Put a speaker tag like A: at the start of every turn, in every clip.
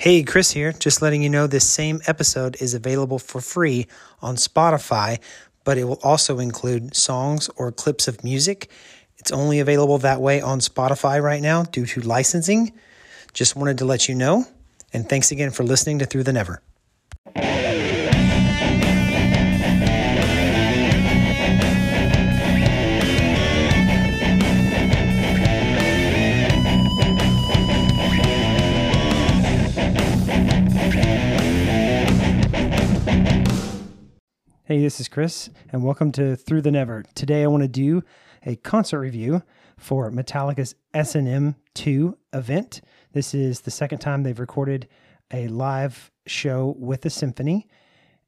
A: Hey, Chris here. Just letting you know this same episode is available for free on Spotify, but it will also include songs or clips of music. It's only available that way on Spotify right now due to licensing. Just wanted to let you know. And thanks again for listening to Through the Never. Hey, this is Chris, and welcome to Through the Never. Today, I want to do a concert review for Metallica's S&M 2 event. This is the second time they've recorded a live show with the symphony,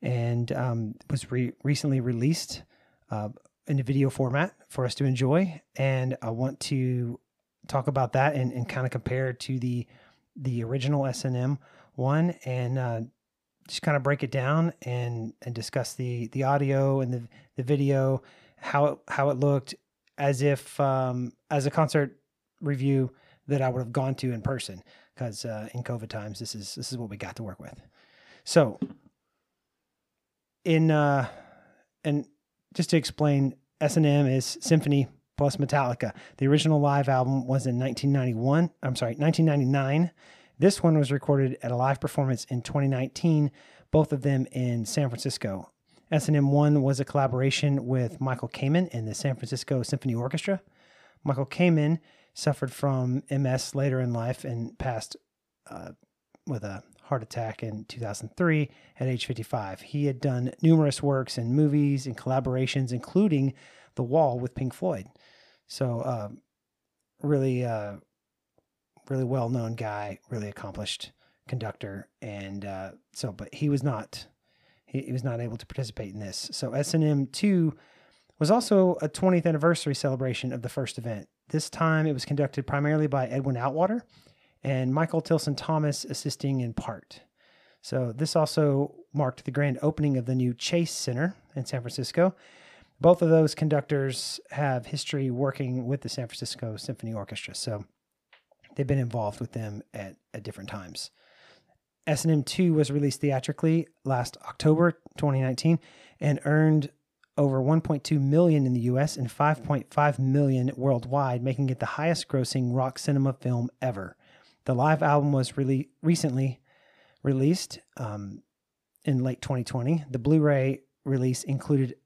A: and um, was re- recently released uh, in a video format for us to enjoy. And I want to talk about that and, and kind of compare to the the original S&M one and uh, just kind of break it down and and discuss the the audio and the the video, how it, how it looked, as if um, as a concert review that I would have gone to in person. Because uh, in COVID times, this is this is what we got to work with. So, in uh, and just to explain, S and M is symphony plus Metallica. The original live album was in 1991. I'm sorry, 1999. This one was recorded at a live performance in 2019, both of them in San Francisco. S&M 1 was a collaboration with Michael Kamen and the San Francisco Symphony Orchestra. Michael Kamen suffered from MS later in life and passed uh, with a heart attack in 2003 at age 55. He had done numerous works and movies and collaborations, including The Wall with Pink Floyd. So, uh, really, uh, really well known guy, really accomplished conductor, and uh, so but he was not he, he was not able to participate in this. So S and M two was also a 20th anniversary celebration of the first event. This time it was conducted primarily by Edwin Outwater and Michael Tilson Thomas assisting in part. So this also marked the grand opening of the new Chase Center in San Francisco. Both of those conductors have history working with the San Francisco Symphony Orchestra. So they've been involved with them at, at different times. S&M 2 was released theatrically last October 2019 and earned over 1.2 million in the US and 5.5 million worldwide, making it the highest grossing rock cinema film ever. The live album was really recently released um, in late 2020. The Blu-ray release included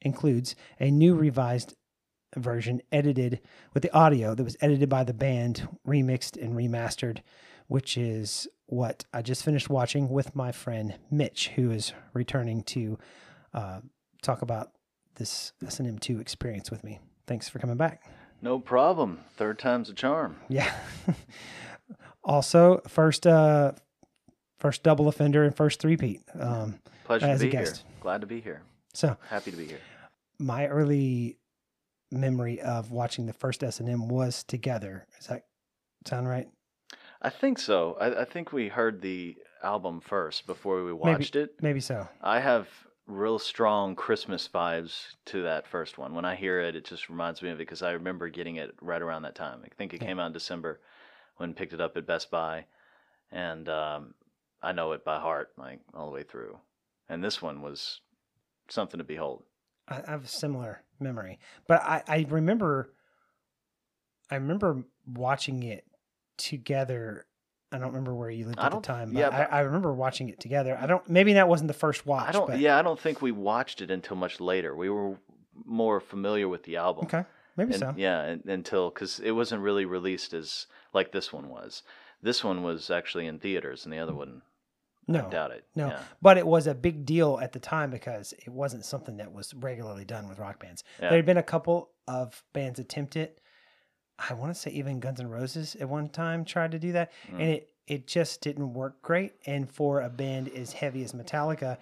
A: includes a new revised version edited with the audio that was edited by the band, remixed and remastered, which is what I just finished watching with my friend Mitch, who is returning to uh, talk about this S&M two experience with me. Thanks for coming back.
B: No problem. Third time's a charm.
A: Yeah. also, first uh, first double offender and first three-peat. Um,
B: Pleasure
A: as
B: to
A: a
B: be here.
A: guest.
B: Glad to be here.
A: So
B: Happy to be here.
A: my early memory of watching the first S&M was together. Does that sound right?
B: I think so. I, I think we heard the album first before we watched it.
A: Maybe so.
B: I have real strong Christmas vibes to that first one. When I hear it, it just reminds me of it because I remember getting it right around that time. I think it
A: Yeah.
B: came out in December when picked it up at Best Buy, and um, I know it by heart, like all the way through. And this one was something to behold.
A: I I have a similar memory, but I, I remember, I remember watching it together. I don't remember where you lived at the time, but,
B: yeah,
A: I,
B: but-
A: I remember watching it together. I don't. Maybe that wasn't the first watch.
B: I don't.
A: But,
B: Yeah, I don't think we watched it until much later. We were more familiar with the album.
A: Okay. Maybe
B: And-
A: so.
B: Yeah, and, until because it wasn't really released as like this one was. This one was actually in theaters, and the other one,
A: No.
B: I doubt it.
A: No,
B: Yeah.
A: but it was a big deal at the time because it wasn't something that was regularly done with rock bands.
B: Yeah.
A: There had been a couple of bands attempt it. I want to say even Guns N' Roses at one time tried to do that,
B: Mm.
A: and it it just didn't work great. And for a band as heavy as Metallica,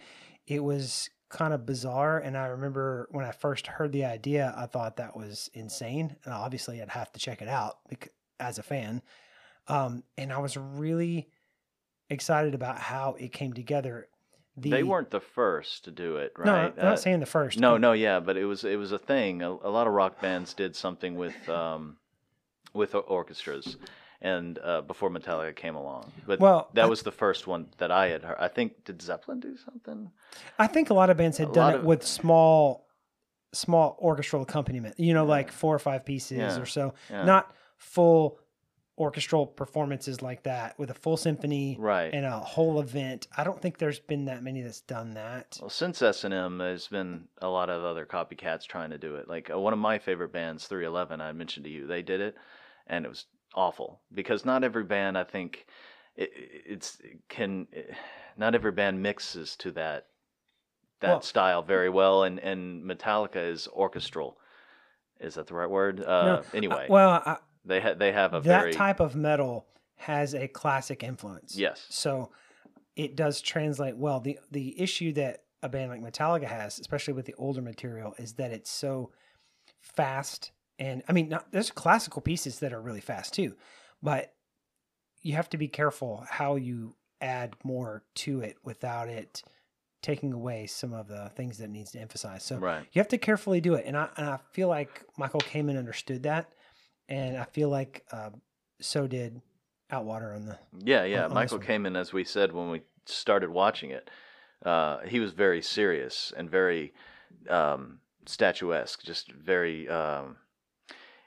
A: it was kind of bizarre. And I remember when I first heard the idea, I thought that was insane. And obviously, I'd have to check it out as a fan. Um, and I was really excited about how it came together. The,
B: they weren't the first to do it, right?
A: No, I'm
B: Uh,
A: not saying the first.
B: No, no, yeah, but it was it was a thing. A, a lot of rock bands did something with um, with orchestras, and uh, before Metallica came along. But
A: Well,
B: that
A: I-
B: was the first one that I had heard. I think did Zeppelin do something?
A: I think a lot of bands had
B: A
A: done it
B: of-
A: with small, small orchestral accompaniment. You know,
B: Yeah.
A: like four or five pieces
B: Yeah.
A: or so.
B: Yeah.
A: Not full orchestral performances like that with a full symphony
B: Right.
A: and a whole event. I don't think there's been that many that's done that.
B: Well, since S and M, there's been a lot of other copycats trying to do it. Like uh, one of my favorite bands, 311, I mentioned to you, they did it, and it was awful because not every band, I think, it, it's can, not every band mixes to that that
A: Well-
B: style very well, and and Metallica is orchestral. Is that the right word? Uh,
A: No,
B: anyway,
A: Uh, well, I,
B: they ha- they have a
A: that
B: very
A: type of metal has a classic influence.
B: yes,
A: So it does translate well. The the issue that a band like Metallica has, especially with the older material, is that it's so fast. And I mean, not, there's classical pieces that are really fast too, but you have to be careful how you add more to it without it taking away some of the things that it needs to emphasize. So
B: right.
A: you have to carefully do it, and I and I feel like Michael Kamen understood that, and I feel like uh, so did Outwater on the
B: Yeah, yeah.
A: on this
B: Michael Kamen as we said when we started watching it. Uh, he was very serious and very um, statuesque, just very. Um,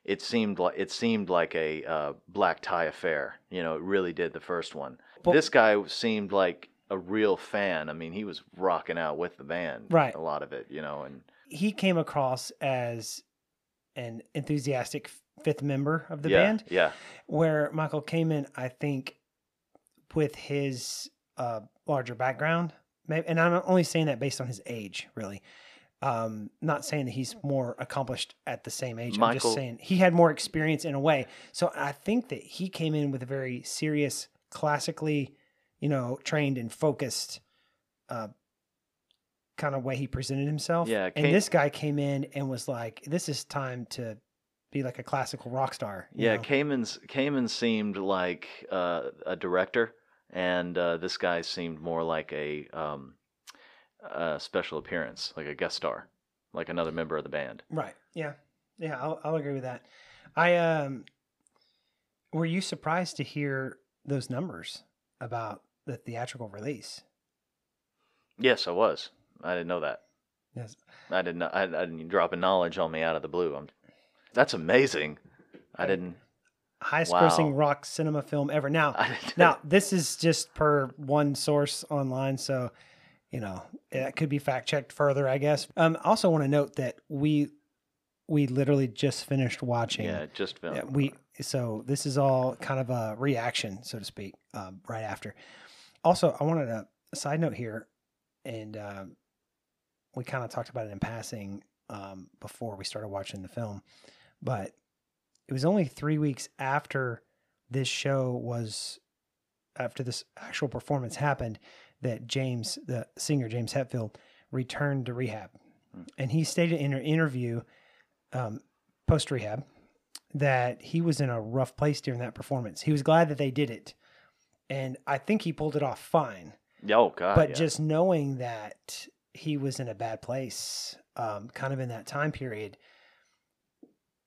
B: it seemed like it seemed like a uh, black tie affair. You know, it really did the first one.
A: Well-
B: this guy seemed like a real fan. I mean, he was rocking out with the band,
A: Right.
B: A lot of it, you know, and
A: he came across as an enthusiastic fifth member of the
B: yeah,
A: band,
B: yeah,
A: where Michael Kamen, I think, with his uh, larger background, maybe, and I'm only saying that based on his age, really. Um, not saying that he's more accomplished at the same age. I'm just saying he had more experience in a way. So I think that he came in with a very serious, classically, you know, trained and focused uh, kind of way he presented himself.
B: Yeah,
A: And this guy came in and was like, "This is time to be like a classical rock star."
B: yeah.
A: know?
B: Kamen's Kamen seemed like uh, a director, and uh, this guy seemed more like a, um, a special appearance, like a guest star, like another member of the band.
A: Right. Yeah. Yeah. I'll, I'll agree with that. I um, were you surprised to hear those numbers about the theatrical release?
B: Yes, I was. I didn't know that.
A: Yes.
B: I didn't. I, I didn't drop a knowledge on me out of the blue. I'm, that's amazing. I didn't.
A: Highest
B: Wow.
A: grossing rock cinema film ever. Now, now this is just per one source online, so you know it could be fact checked further, I guess. Um, I also want to note that we we literally just finished watching.
B: yeah, just.
A: Yeah, we so this is all kind of a reaction, so to speak, um, right after. Also, I wanted a, a side note here, and um, we kind of talked about it in passing um, before we started watching the film, but it was only three weeks after this show was after this actual performance happened that James, the singer James Hetfield, returned to rehab,
B: Hmm.
A: and he stated in an interview um, post rehab that he was in a rough place during that performance. He was glad that they did it, and I think he pulled it off fine.
B: oh God.
A: but
B: yeah.
A: just knowing that he was in a bad place, um, kind of in that time period,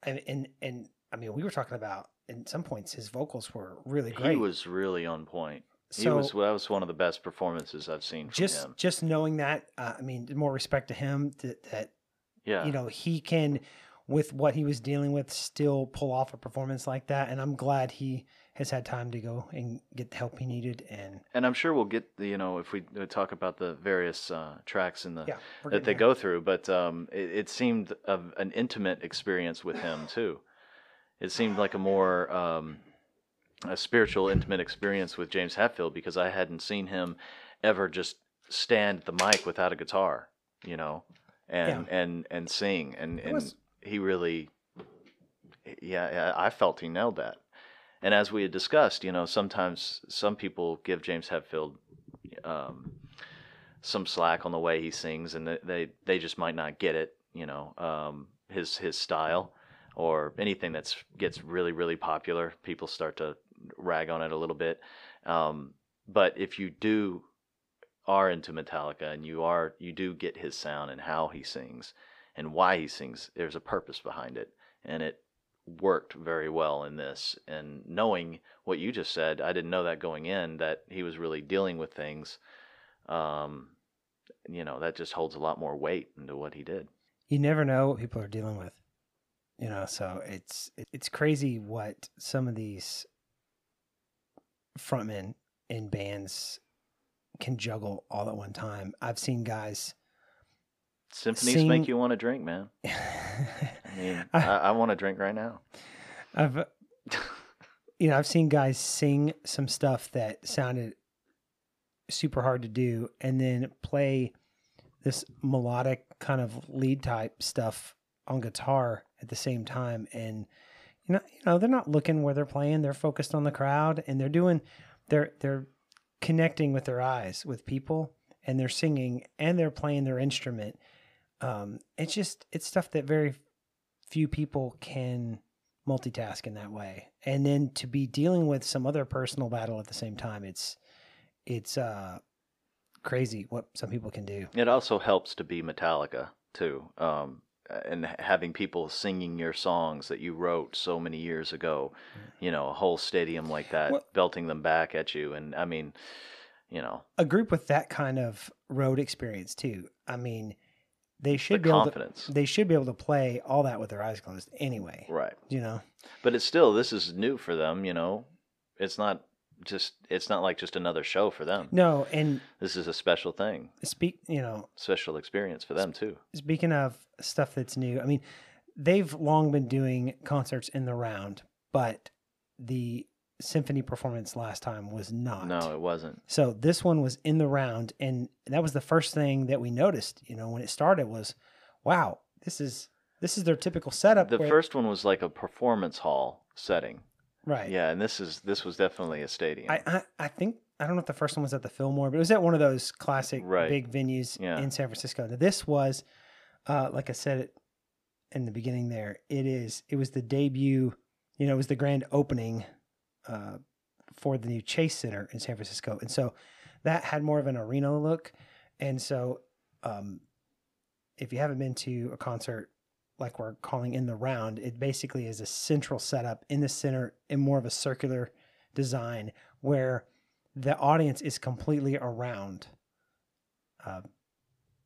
A: and and and I mean, we were talking about in some points his vocals were really great.
B: he was really on point. he
A: so
B: was. That was one of the best performances I've seen from
A: just
B: him.
A: just knowing that, uh, I mean, more respect to him that, that
B: Yeah.
A: you know he can with what he was dealing with still pull off a performance like that and i'm glad he has had time to go and get the help he needed and
B: and I'm sure we'll get the, you know if we uh, talk about the various uh, tracks in the
A: yeah
B: that they
A: there.
B: go through, but um, it, it seemed of an intimate experience with him too. It seemed like a more um, a spiritual, intimate experience with James Hetfield because I hadn't seen him ever just stand the mic without a guitar, you know, and and and sing, and and
A: was-
B: he really, yeah, yeah, I felt he nailed that. And as we had discussed, you know, sometimes some people give James Hetfield um, some slack on the way he sings, and they, they just might not get it, you know, um, his his style or anything that's gets really really popular. People start to rag on it a little bit, um, but if you do are into Metallica and you are you do get his sound and how he sings and why he sings, there's a purpose behind it, and it worked very well in this. And knowing what you just said, I didn't know that going in that he was really dealing with things. Um, you know, that just holds a lot more weight into what he did.
A: You never know what people are dealing with. You know, so it's it's crazy what some of these frontmen in bands can juggle all at one time. I've seen guys
B: Symphonies
A: Sing-
B: make you want to drink, man. I I, I want to drink right now.
A: I've you know, I've seen guys sing some stuff that sounded super hard to do and then play this melodic kind of lead type stuff on guitar at the same time and you know, you know, they're not looking where they're playing, they're focused on the crowd and they're doing they're they're connecting with their eyes with people and they're singing and they're playing their instrument. Um it's just it's stuff that very few people can multitask in that way. And then to be dealing with some other personal battle at the same time it's it's uh crazy what some people can do.
B: It also helps to be Metallica too, um, and having people singing your songs that you wrote so many years ago. You know, a whole stadium like that,
A: Well-
B: belting them back at you, and I mean, you know,
A: a group with that kind of road experience too. I mean they
B: the
A: should be able to they should be able to play all that with their eyes closed anyway
B: right?
A: you know
B: But it's still this is new for them. You know, it's not just it's not like just another show for them.
A: no and
B: This is a special thing,
A: speak you know
B: special experience for them too.
A: speaking of stuff that's new, I mean, they've long been doing concerts in the round, but the symphony performance last time was not.
B: No, it wasn't.
A: So this one was in the round, and that was the first thing that we noticed. You know, when it started, was wow, this is this is their typical setup.
B: The first one was like a performance hall setting.
A: right?
B: Yeah, and this is this was definitely a stadium.
A: I, I I think I don't know if the first one was at the Fillmore, but it was at one of those classic
B: Right.
A: big venues
B: Yeah.
A: in San Francisco. Now, this was, uh, like I said in the beginning, there it is. It was the debut. You know, it was the grand opening uh, for the new Chase Center in San Francisco, and so that had more of an arena look. And so, um, if you haven't been to a concert like we're calling in the round, it basically is a central setup in the center in more of a circular design where the audience is completely around uh,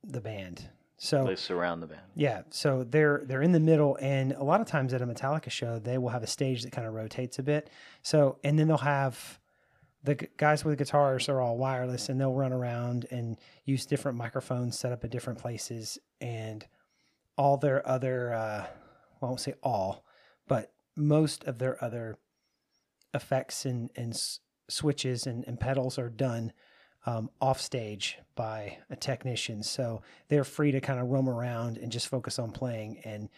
A: the band. So
B: they surround the band.
A: yeah, so they're they're in the middle, and a lot of times at a Metallica show, they will have a stage that kind of rotates a bit. So and then they'll have the guys with the guitars are all wireless, and they'll run around and use different microphones set up at different places, and all their other uh, well, I won't say all, but most of their other effects and and switches and, and pedals are done um, off stage by a technician. So they're free to kind of roam around and just focus on playing and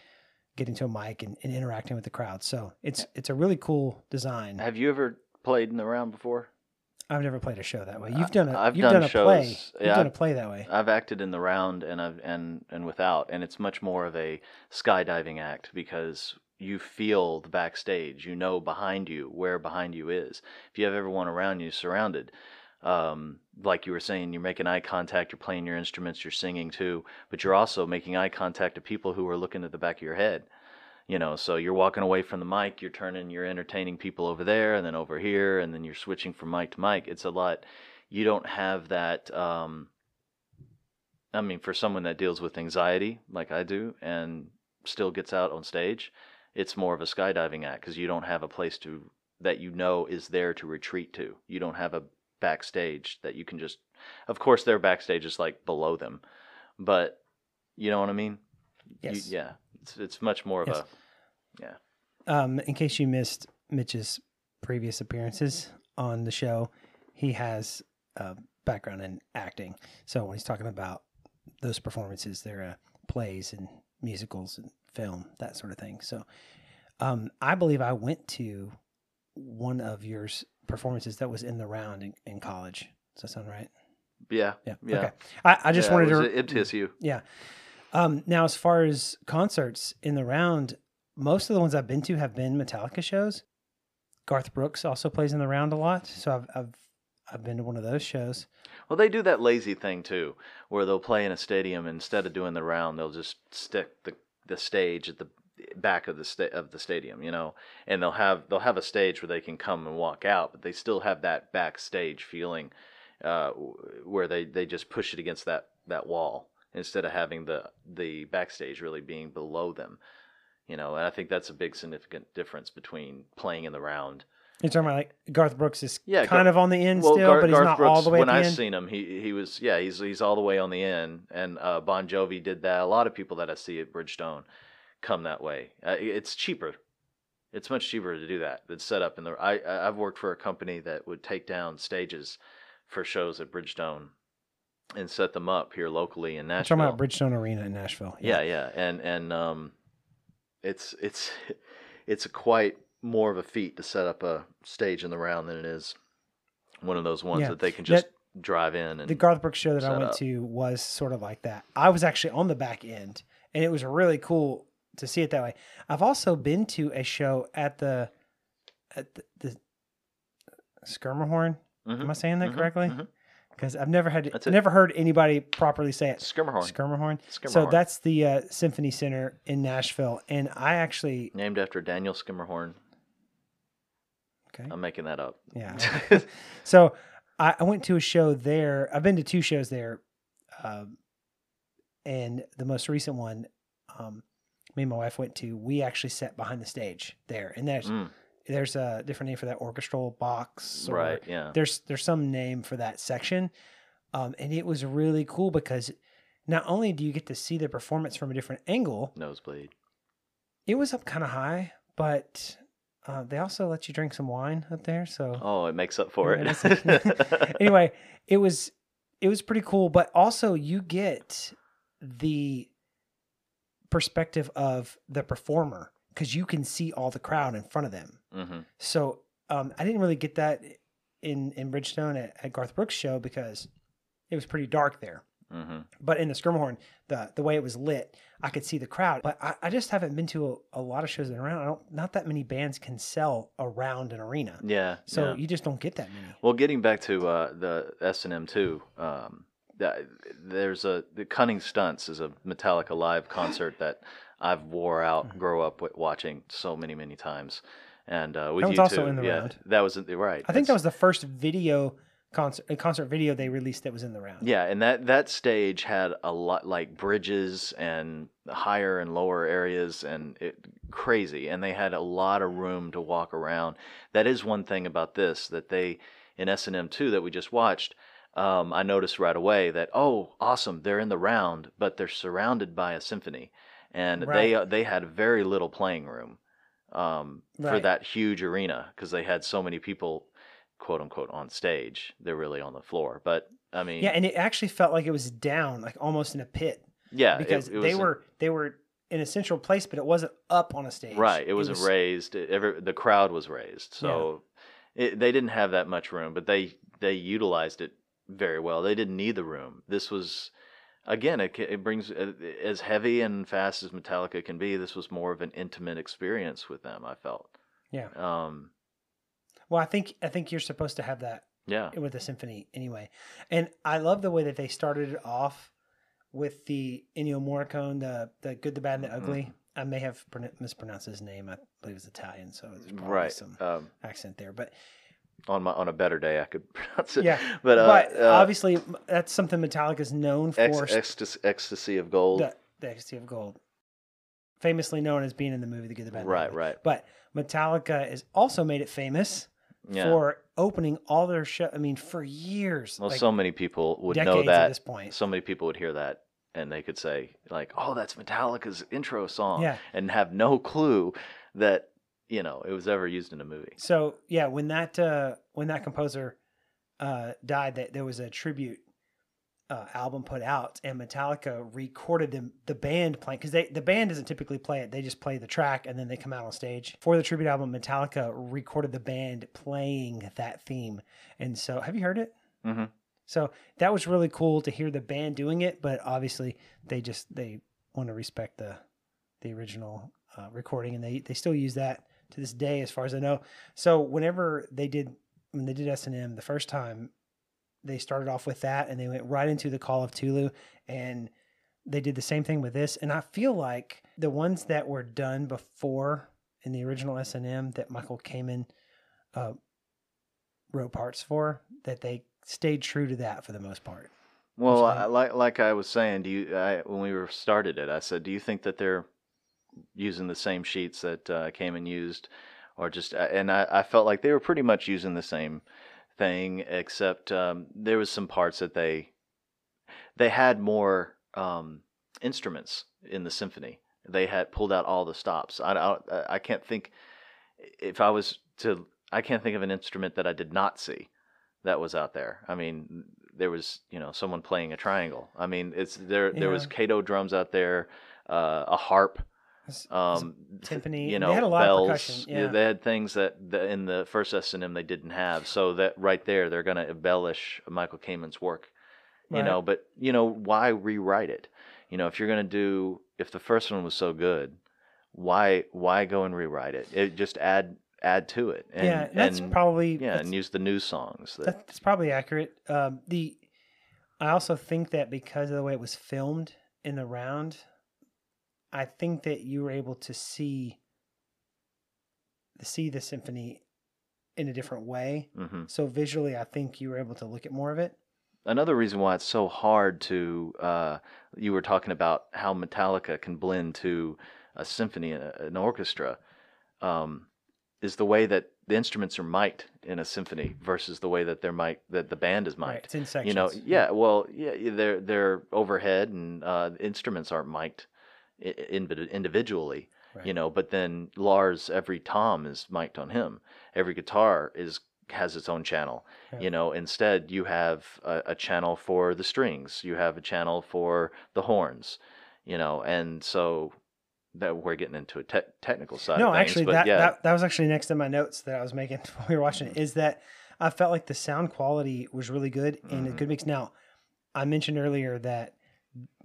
A: getting to a mic and, and interacting with the crowd. So it's it's a really cool design.
B: Have you ever played in the round before?
A: I've never played a show that way. You've done a
B: I've
A: you've
B: done
A: done, a play.
B: shows.
A: You've
B: Yeah,
A: done a play that way.
B: I've acted in the round and I've and and without, and it's much more of a skydiving act because you feel the backstage. You know behind you where behind you is. If you have everyone around you surrounded, um, like you were saying, you're making eye contact. You're playing your instruments. You're singing too, but you're also making eye contact to people who are looking at the back of your head. You know, so you're walking away from the mic, you're turning, you're entertaining people over there, and then over here, and then you're switching from mic to mic. It's a lot. You don't have that. Um, I mean, for someone that deals with anxiety like I do and still gets out on stage, it's more of a skydiving act because you don't have a place to that you know is there to retreat to. You don't have a backstage that you can just. Of course, their backstage is like below them, but you know what I mean. You-
A: Yes.
B: yeah. It's it's much more of
A: Yes.
B: a.
A: Yeah um, in case you missed Mitch's previous appearances on the show, he has a background in acting. So when he's talking about those performances, they're uh, plays and musicals and film, that sort of thing. So um, I believe I went to one of your s- performances that was in the round in, in college. Does that sound right?
B: Yeah.
A: Yeah.
B: Yeah.
A: Okay. I, I just
B: Yeah,
A: wanted to.
B: IBTSU.
A: Yeah. Um, now, as far as concerts in the round, most of the ones I've been to have been Metallica shows. Garth Brooks also plays in the round a lot, so I've I've I've been to one of those shows.
B: Well, they do that lazy thing too, where they'll play in a stadium instead of doing the round, they'll just stick the the stage at the back of the sta- of the stadium, you know, and they'll have they'll have a stage where they can come and walk out, but they still have that backstage feeling uh, where they, they just push it against that, that wall instead of having the the backstage really being below them, you know, and I think that's a big significant difference between playing in the round.
A: You're talking about like Garth Brooks is
B: Yeah,
A: kind
B: Gar-
A: of on the end
B: Well,
A: still,
B: Gar-
A: but he's
B: Garth
A: not
B: Brooks,
A: all the way
B: when I've
A: end.
B: seen him, he he was yeah he's he's all the way on the end, and uh, Bon Jovi did that. A lot of people that I see at Bridgestone come that way. Uh, it's cheaper. It's much cheaper to do that than set up in the. I I've worked for a company that would take down stages for shows at Bridgestone and set them up here locally in
A: I'm
B: Nashville.
A: talking about Bridgestone Arena in Nashville.
B: Yeah, yeah, and and um, it's it's it's quite more of a feat to set up a stage in the round than it is one of those ones
A: Yeah.
B: that they can
A: That-
B: just drive in and
A: the Garth Brooks show that I went
B: up.
A: to was sort of like that. I was actually on the back end, and it was a really cool to see it that way. I've also been to a show at the at the, the Schermerhorn.
B: Mhm,
A: Am I saying that
B: mhm,
A: correctly?
B: mhm.
A: Because I've never had
B: That's it.
A: never heard anybody properly say it.
B: Schermerhorn,
A: Schermerhorn. So that's the uh, Symphony Center in Nashville, and I actually
B: named after Daniel Schermerhorn.
A: okay.
B: I'm making that up.
A: Yeah. so I, I went to a show there. I've been to two shows there, um, and the most recent one, um, me and my wife went to. We actually sat behind the stage there, and there's
B: Mm,
A: there's a different name for that orchestral box. or-
B: right? Yeah.
A: There's there's some name for that section, um, and it was really cool because not only do you get to see the performance from a different angle,
B: Nosebleed.
A: it was up kind of high, but uh, they also let you drink some wine up there. So
B: Oh, it makes up for
A: Yeah,
B: it.
A: anyway, it was it was pretty cool, but also you get the perspective of the performer because you can see all the crowd in front of them.
B: hmm
A: So um, I didn't really get that in in Bridgestone at, at Garth Brooks show because it was pretty dark there.
B: hmm
A: But in the Schermerhorn, the the way it was lit, I could see the crowd. But I, I just haven't been to a, a lot of shows that around. I don't not that many bands can sell around an arena.
B: Yeah.
A: So
B: yeah.
A: you just don't get that many.
B: Well, getting back to uh, the S and M two, um, there's a the Cunning Stunts is a Metallica live concert that I've wore out,
A: Mhm.
B: grow up with watching so many many times, and uh, with
A: That was
B: you
A: also
B: too,
A: in the
B: yeah,
A: round.
B: that was right.
A: I think that was the first video concert a concert video they released that was in the round.
B: Yeah, and that that stage had a lot like bridges and higher and lower areas and it crazy and they had a lot of room to walk around. That is one thing about this that they in S&M 2 that we just watched um, I noticed right away that oh awesome they're in the round but they're surrounded by a symphony. And they uh, they had very little playing room um, for that huge arena because they had so many people quote unquote on stage. They're really on the floor. But I mean
A: Yeah, and it actually felt like it was down, like almost in a pit,
B: Yeah,
A: because
B: it
A: they
B: wasn't-
A: were they were in a central place, but it wasn't up on a stage.
B: right. It wasn't raised. Every, the crowd was raised, so it, they didn't have that much room, but they they utilized it very well. They didn't need the room. This was again, it, it brings uh, as heavy and fast as Metallica can be. This was more of an intimate experience with them. I felt.
A: Yeah.
B: Um.
A: Well, I think I think you're supposed to have that
B: Yeah.
A: with the symphony anyway, and I love the way that they started it off with the Ennio Morricone, the the good, the bad, and the ugly.
B: Mm-hmm.
A: I may have mispronounced his name. I believe it's Italian, so there's probably
B: Right.
A: some
B: Um.
A: accent there. But
B: On my on a better day, I could pronounce it.
A: yeah,
B: But uh,
A: but
B: uh,
A: obviously that's something Metallica is known for.
B: ex- ecstasy, ecstasy of gold.
A: the, the Ecstasy of Gold, famously known as being in the movie The Good, the Bad,
B: right. Right.
A: But Metallica has also made it famous
B: Yeah.
A: for opening all their show. I mean, for years,
B: well,
A: like
B: so many people would know that.
A: at this point.
B: so many people would hear that and they could say like oh that's metallica's intro song
A: Yeah.
B: and have no clue that you know it was ever used in a movie
A: So yeah, when that uh, when that composer uh, died, that there was a tribute uh, album put out, and Metallica recorded them the band playing because they the band doesn't typically play it; they just play the track and then they come out on stage for the tribute album. Metallica recorded the band playing that theme, and so have you heard it?
B: hmm
A: So that was really cool to hear the band doing it, but obviously they just they want to respect the the original uh, recording, and they they still use that to this day, as far as I know. So whenever they did when they did S and M the first time, they started off with that, and they went right into the Call of Ktulu, and they did the same thing with this, and I feel like the ones that were done before in the original S and M that Michael Kamen uh, wrote parts for, that they stayed true to that for the most part.
B: Well,
A: I-
B: like like I was saying, do you I, when we were started it, I said, do you think that they're using the same sheets that uh, Kamen used, or just? uh, And I, I felt like they were pretty much using the same thing, except um, there was some parts that they they had more um, instruments in the symphony. They had pulled out all the stops. I, I I can't think if I was to I can't think of an instrument that I did not see that was out there. I mean, there was you know someone playing a triangle. I mean, it's there. There was
A: Yeah.
B: Cato drums out there, uh, a harp, um,
A: timpani.
B: You
A: They
B: know,
A: had a lot of
B: bells.
A: percussion, yeah.
B: They had things that the, in the first S and M they didn't have. So that right there, they're going to embellish Michael Kamen's work. You
A: Right.
B: know, but you know why rewrite it? You know, if you're going to do, if the first one was so good, why why go and rewrite it? It just add add to it. And,
A: yeah, that's
B: and,
A: probably
B: yeah,
A: that's,
B: and use the new songs. That-
A: that's probably accurate. Um, the I also think that because of the way it was filmed in the round, I think that you were able to see see the symphony in a different way.
B: hmm
A: So visually, I think you were able to look at more of it.
B: Another reason why it's so hard to, uh, you were talking about how Metallica can blend to a symphony, an orchestra, um, is the way that the instruments are mic'd in a symphony versus the way that they're mic that the band is
A: Right,
B: mic'd.
A: it's in sections.
B: You know, yeah. Well, yeah, they're they're overhead, and uh, instruments aren't mic'd individually.
A: Right.
B: You know, but then Lars, every tom is mic'd on him. Every guitar is has its own channel.
A: Yeah.
B: You know, instead you have a, a channel for the strings. You have a channel for the horns. You know, and so that we're getting into a te- technical side.
A: no,
B: of things,
A: actually, that,
B: yeah,
A: that that was actually next in my notes that I was making while we were watching it. Is that I felt like the sound quality was really good and a
B: Mhm.
A: good mix. Now, I mentioned earlier that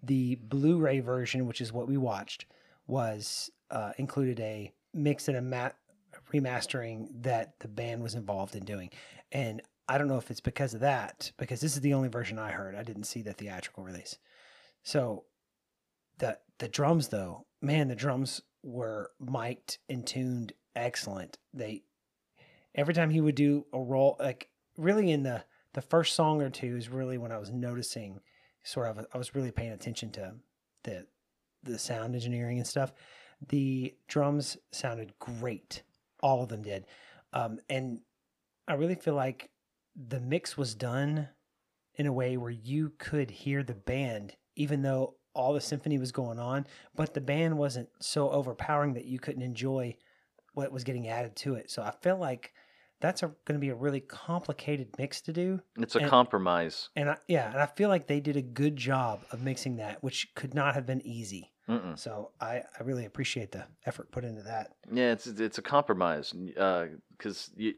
A: the Blu-ray version, which is what we watched, was uh, included a mix and a remastering that the band was involved in doing, and I don't know if it's because of that because this is the only version I heard. I didn't see the theatrical release, so the the drums though, man, the drums were mic'd and tuned excellent. They every time he would do a roll, like really in the the first song or two is really when I was noticing sort of I was really paying attention to the the sound engineering and stuff. The drums sounded great. All of them did. Um, and I really feel like the mix was done in a way where you could hear the band, even though all the symphony was going on, but the band wasn't so overpowering that you couldn't enjoy what was getting added to it. So I feel like that's going to be a really complicated mix to do.
B: it's a
A: and-
B: compromise.
A: And I, yeah, and I feel like they did a good job of mixing that, which could not have been easy.
B: Mm-mm.
A: So I, I really appreciate the effort put into that.
B: Yeah, it's it's a compromise because uh,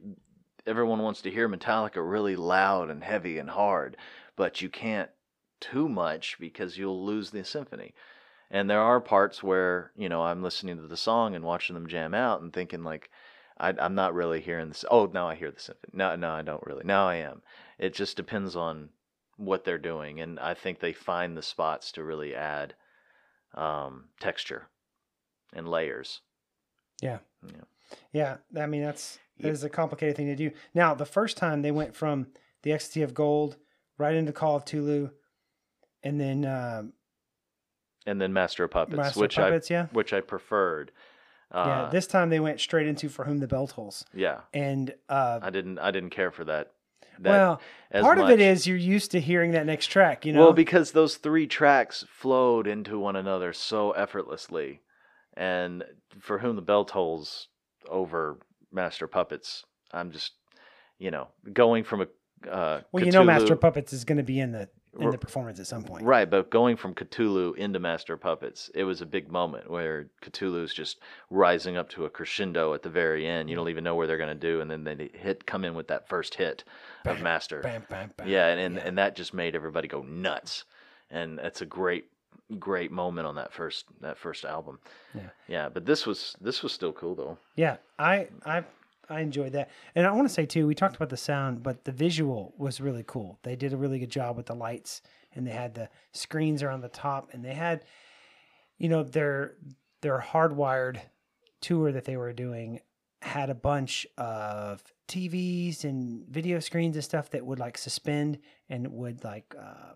B: everyone wants to hear Metallica really loud and heavy and hard, but you can't too much because you'll lose the symphony. And there are parts where you know I'm listening to the song and watching them jam out and thinking like, I, I'm not really hearing this. Oh, now I hear the symphony. No, no, I don't really. Now I am. It just depends on what they're doing, and I think they find the spots to really add um, texture and layers.
A: Yeah.
B: Yeah.
A: Yeah, I mean that's that is a complicated thing to do. Now, the first time they went from the Ecstasy of Gold right into Call of Ktulu, and then um,
B: and then Master of Puppets,
A: Master
B: which
A: Puppets. yeah,
B: which I preferred.
A: Yeah.
B: Uh,
A: This time they went straight into For Whom the Bell Tolls,
B: yeah,
A: and uh,
B: I didn't I didn't care for that. that
A: well, part of it is you're used to hearing that next track. You know,
B: well because those three tracks flowed into one another so effortlessly, and for whom the bell tolls over Master Puppets, I'm just you know going from a uh,
A: well, you know, Master Puppets is going to be in the in the performance at some point.
B: Right, but going from Cthulhu into Master Puppets, it was a big moment where Cthulhu's just rising up to a crescendo at the very end. You mm. don't even know where they're going to do, and then they hit come in with that first hit of
A: Bam,
B: Master.
A: Bam, bam, bam.
B: Yeah, and and,
A: Yeah.
B: and that just made everybody go nuts, and that's a great great moment on that first that first album.
A: Yeah.
B: yeah, but this was this was still cool though.
A: Yeah, I I I enjoyed that. And I want to say too, we talked about the sound, but the visual was really cool. They did a really good job with the lights and they had the screens around the top and they had you know their their hardwired tour that they were doing had a bunch of TVs and video screens and stuff that would like suspend and would like uh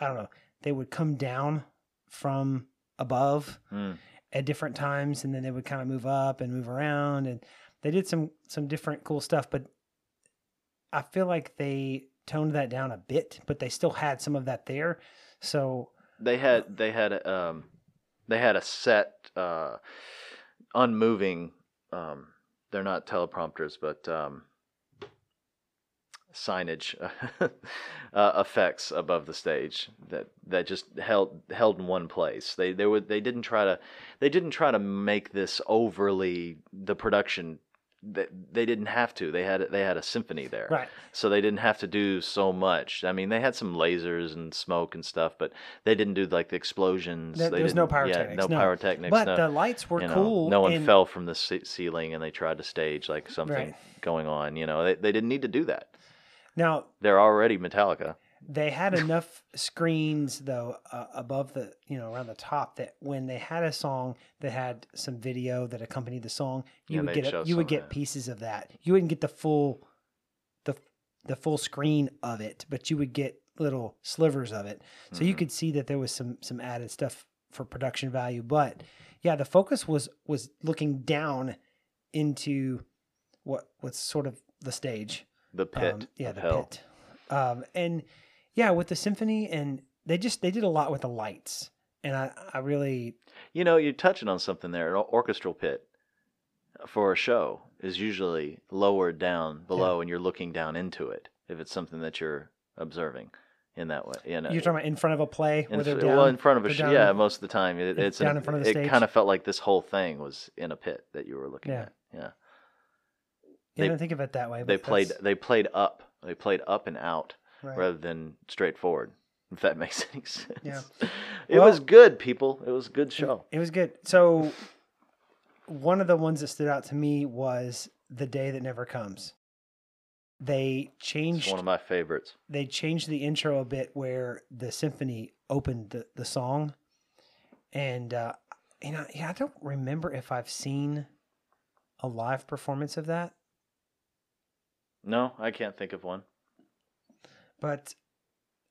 A: I don't know, they would come down from above
B: Mm.
A: At different times and then they would kind of move up and move around and they did some some different cool stuff but i feel like they toned that down a bit but they still had some of that there. So
B: They had they had a, um they had a set uh unmoving um they're not teleprompters but um signage uh, effects above the stage that that just held held in one place. They they would they didn't try to they didn't try to make this overly the production that they didn't have to. They had they had a symphony there
A: right
B: so they didn't have to do so much. I mean, they had some lasers and smoke and stuff, but they didn't do like the explosions.
A: There- there was no
B: didn't- yeah,
A: pyrotechnics,
B: no,
A: no.
B: pyrotechnics.
A: but
B: no,
A: the lights were
B: you know,
A: cool
B: No one
A: and-
B: fell from the ce- ceiling and they tried to stage like something
A: Right.
B: going on. You know, they they didn't need to do that.
A: Now
B: They're already Metallica.
A: they had enough screens though uh, above the you know around the top that when they had a song that had some video that accompanied the song you
B: Yeah,
A: would get a, you would get
B: that.
A: pieces of that you wouldn't get the full the the full screen of it but you would get little slivers of it so you
B: Mhm.
A: could see that there was some some added stuff for production value but yeah the focus was was looking down into what what's sort of the stage
B: The pit.
A: um, yeah, the
B: hell.
A: pit. Um, and yeah, with the symphony, and they just they did a lot with the lights, and I I really
B: You know, you're touching on something there. An orchestral pit for a show is usually lowered down below, and you're looking down into it. If it's something that you're observing in that way, you know,
A: you're talking about in front of a play
B: in,
A: where down.
B: well, in front of a
A: they're
B: sh- yeah. Most of the time, it,
A: it's
B: it's
A: down
B: an-
A: in front of the
B: It
A: stage.
B: kind of felt like this whole thing was in a pit that you were looking
A: Yeah.
B: at. Yeah,
A: yeah,
B: they-
A: didn't think of it that way.
B: they played
A: that's-
B: they played up. They played up and out
A: right.
B: rather than straightforward. If that makes any sense.
A: Yeah.
B: It
A: Well-
B: was good, people. It was a good show.
A: It was good. So one of the ones that stood out to me was the day that never comes. They
B: It's
A: changed
B: one of my favorites.
A: they changed the intro a bit where the symphony opened the, the song and uh you know yeah i don't remember if i've seen a live performance of that
B: No, I can't think of one.
A: but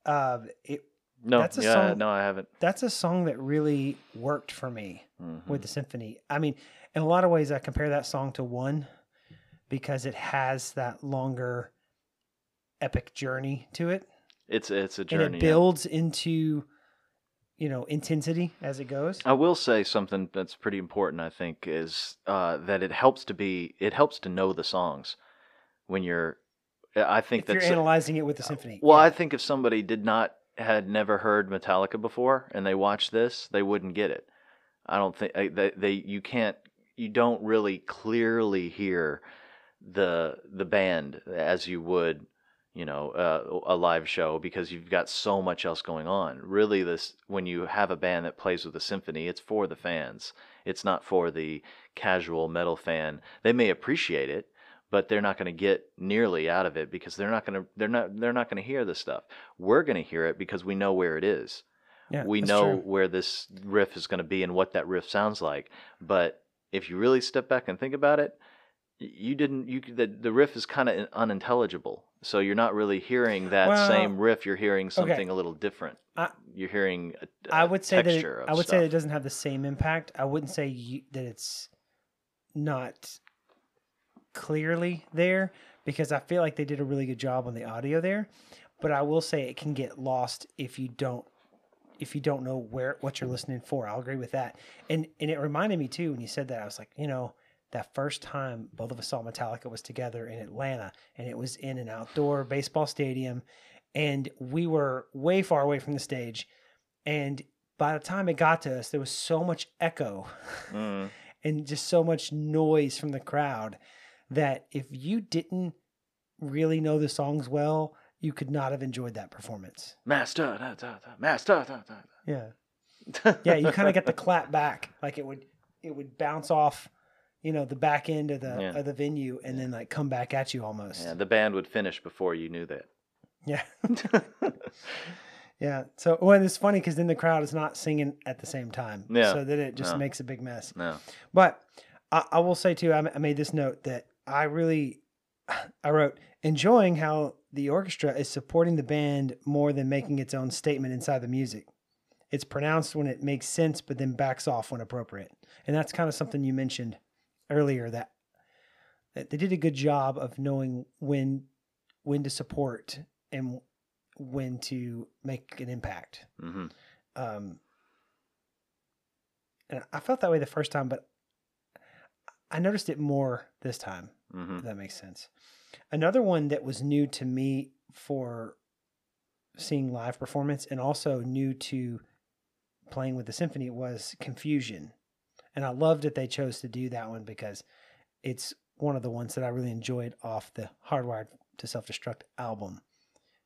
A: uh it
B: No,
A: That's a
B: yeah,
A: song-
B: no, I haven't.
A: that's a song that really worked for me
B: Mhm.
A: with the symphony i mean in a lot of ways i compare that song to one because it has that longer epic journey to it
B: It's it's a journey, and
A: it
B: yeah.
A: builds into you know intensity as it goes
B: I will say something that's pretty important. I think is uh, that it helps to be it helps to know the songs when you're. I think
A: if you're
B: that's
A: analyzing it with the symphony.
B: well.
A: yeah.
B: I think if somebody did not had never heard Metallica before and they watched this, they wouldn't get it. I don't think they, they you can't you don't really clearly hear the the band as you would you know uh, a live show because you've got so much else going on really this when you have a band that plays with a symphony it's for the fans it's not for the casual metal fan they may appreciate it but they're not going to get nearly out of it because they're not going to they're not they're not going to hear this stuff we're going to hear it because we know where it is
A: Yeah,
B: we know
A: true.
B: where this riff is going to be and what that riff sounds like. But if you really step back and think about it, you didn't. You the the riff is kind of unintelligible. So you're not really hearing that
A: Well,
B: same riff. You're hearing something a little different.
A: I-
B: you're hearing. A,
A: I
B: a
A: would say that it,
B: of
A: I would say
B: stuff.
A: that it doesn't have the same impact. I wouldn't say you, that it's not clearly there because I feel like they did a really good job on the audio there. But I will say it can get lost if you don't if you don't know where what you're listening for. I'll agree with that. And and it reminded me too when you said that I was like, you know, that first time both of us saw Metallica was together in Atlanta and it was in an outdoor baseball stadium and we were way far away from the stage and by the time it got to us there was so much echo
B: Mm.
A: and just so much noise from the crowd that if you didn't really know the songs well you could not have enjoyed that performance
B: Master, da, da, da, master. Da, da,
A: yeah
B: da.
A: yeah you kind of get the clap back like it would it would bounce off you know, the back end of the
B: Yeah.
A: of the venue and then like come back at you almost.
B: Yeah, the band would finish before you knew that.
A: Yeah. yeah. So well, it's funny because then the crowd is not singing at the same time.
B: Yeah.
A: So then it just
B: No.
A: makes a big mess.
B: no.
A: But I, I will say too, I, I made this note that I really, I wrote enjoying how the orchestra is supporting the band more than making its own statement inside the music. It's pronounced when it makes sense, but then backs off when appropriate. And that's kind of something you mentioned earlier that, that they did a good job of knowing when when to support and when to make an impact.
B: hmm
A: Um, and I felt that way the first time, but I noticed it more this time.
B: hmm
A: If that makes sense. Another one that was new to me for seeing live performance and also new to playing with the symphony was Confusion. And I loved that they chose to do that one because it's one of the ones that I really enjoyed off the Hardwired to Self Destruct album.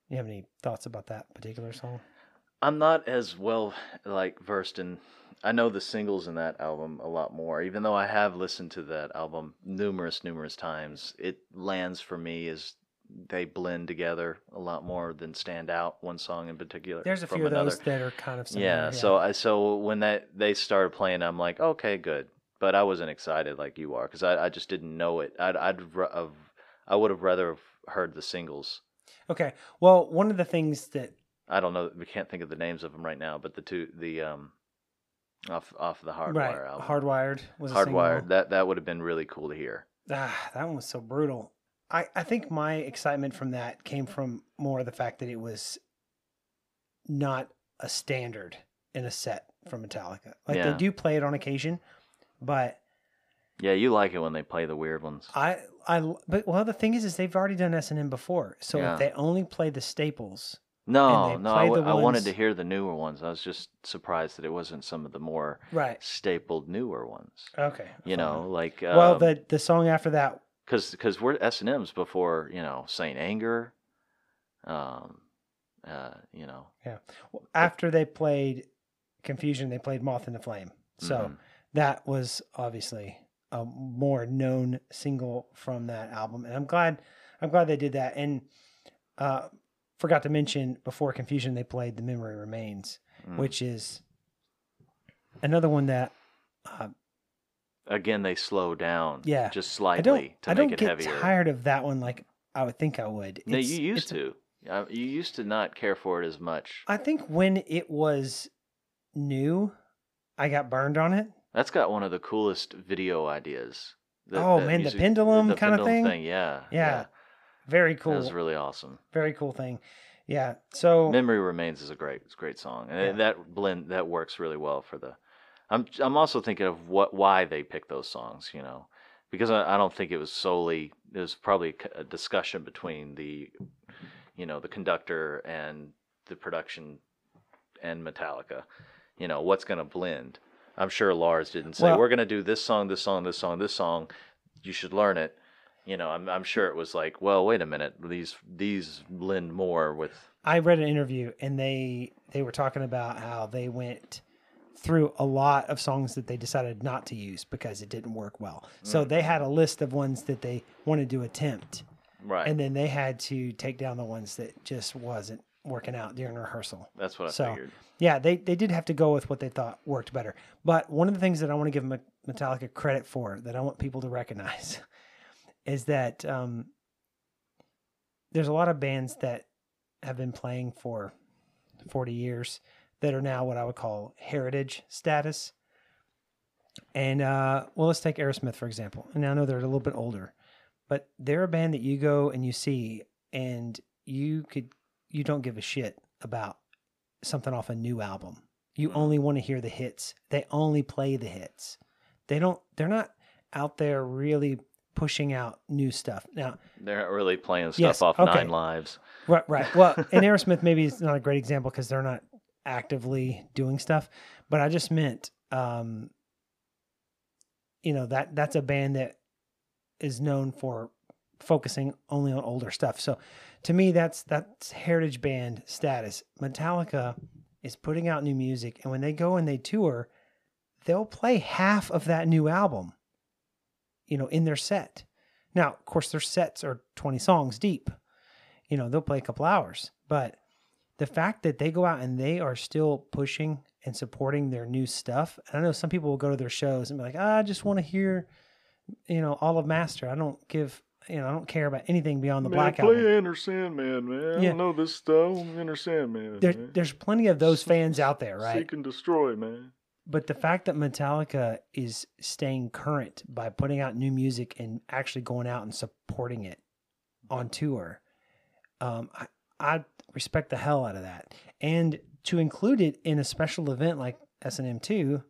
A: You have any thoughts about that particular song?
B: I'm not as well like versed in. I know the singles in that album a lot more. Even though I have listened to that album numerous, numerous times, it lands for me as they blend together a lot more than stand out one song in particular.
A: There's a few of
B: another.
A: those that are kind of similar.
B: Yeah, so I so when that they started playing, I'm like, okay, good. But I wasn't excited like you are because I, I just didn't know it. I'd I'd have, I would have rather have heard the singles.
A: okay. Well, one of the things that
B: I don't know. We can't think of the names of them right now, but the two the um off off the Hardwire
A: right,
B: album,
A: Hardwired was a
B: Hardwired. That that would have been really cool to hear.
A: Ah, that one was so brutal. I, I think my excitement from that came from more the fact that it was not a standard in a set from Metallica. Like
B: Yeah.
A: they do play it on occasion, but
B: Yeah, you like it when they play the weird ones.
A: I I but well the thing is is they've already done S and M before. So
B: Yeah.
A: if they only play the staples,
B: No, no, I, w-
A: the
B: I wanted to hear the newer ones. I was just surprised that it wasn't some of the more
A: right?
B: stapled newer ones.
A: Okay.
B: You
A: fine.
B: know, like
A: well
B: um,
A: the the song after that
B: because because we're S and M's before you know Saint Anger, um, uh, you know, Yeah.
A: after they played Confusion, they played Moth in the Flame. So
B: mhm.
A: that was obviously a more known single from that album, and I'm glad I'm glad they did that. And uh, forgot to mention before Confusion, they played "The Memory Remains,"
B: Mm.
A: which is another one that uh,
B: again they slow down,
A: Yeah.
B: just
A: I
B: slightly to
A: I don't
B: it
A: get
B: heavier.
A: tired of that one like I would think I would.
B: No, you used
A: it's-
B: to. You used to not care for it as much.
A: I think when it was new, I got burned on it.
B: That's got one of the coolest video ideas. That-
A: Oh, man, the pendulum
B: the
A: kinda
B: pendulum
A: thing?
B: Yeah,
A: Yeah. Very cool.
B: That was really awesome.
A: Very cool thing. Yeah. So
B: Memory Remains is a great, it's a great song, and
A: Yeah.
B: that blend that works really well for the. I'm I'm also thinking of what why they picked those songs, you know, because I, I don't think it was solely. It was probably a discussion between the, you know, the conductor and the production, and Metallica. You know, what's going to blend. I'm sure Lars didn't say
A: Well-
B: we're going to do this song, this song, this song, this song. You should learn it. You know, I'm I'm sure it was like, well, wait a minute, these these blend more with
A: I read an interview and they they were talking about how they went through a lot of songs that they decided not to use because it didn't work well. So
B: Mm.
A: they had a list of ones that they wanted to attempt
B: right.
A: and then they had to take down the ones that just wasn't working out during rehearsal.
B: That's what I
A: So,
B: figured.
A: Yeah, they, they did have to go with what they thought worked better. But one of the things that I want to give Metallica credit for, that I want people to recognize, is that um, there's a lot of bands that have been playing for 40 years that are now what I would call heritage status. And uh, well, let's take Aerosmith for example. And I know they're a little bit older, but they're a band that you go and you see, and you could you don't give a shit about something off a new album. You
B: Mhm.
A: only want to hear the hits. They only play the hits. They don't. They're not out there really pushing out new stuff. Now,
B: They're not really playing stuff
A: Yes,
B: off
A: okay.
B: Nine Lives.
A: Right, right. Well, and Aerosmith maybe is not a great example because they're not actively doing stuff. But I just meant, um, you know, that that's a band that is known for focusing only on older stuff. So, to me, that's that's heritage band status. Metallica is putting out new music, and when they go and they tour, they'll play half of that new album. You know, in their set. Now, of course, their sets are 20 songs deep. You know, they'll play a couple hours, but the fact that they go out and they are still pushing and supporting their new stuff. And I know some people will go to their shows and be like, I just want to hear, you know, all of Master. I don't give, you know, I don't care about anything beyond the
C: man,
A: Black
C: play
A: Album.
C: Enter Sandman, man.
A: Yeah.
C: I know this stuff. Enter Sandman.
A: There,
C: man.
A: there's plenty of those fans out there, right?
C: Seek and destroy, man.
A: But the fact that Metallica is staying current by putting out new music and actually going out and supporting it on tour, um, I, I respect the hell out of that. And to include it in a special event like S&M two,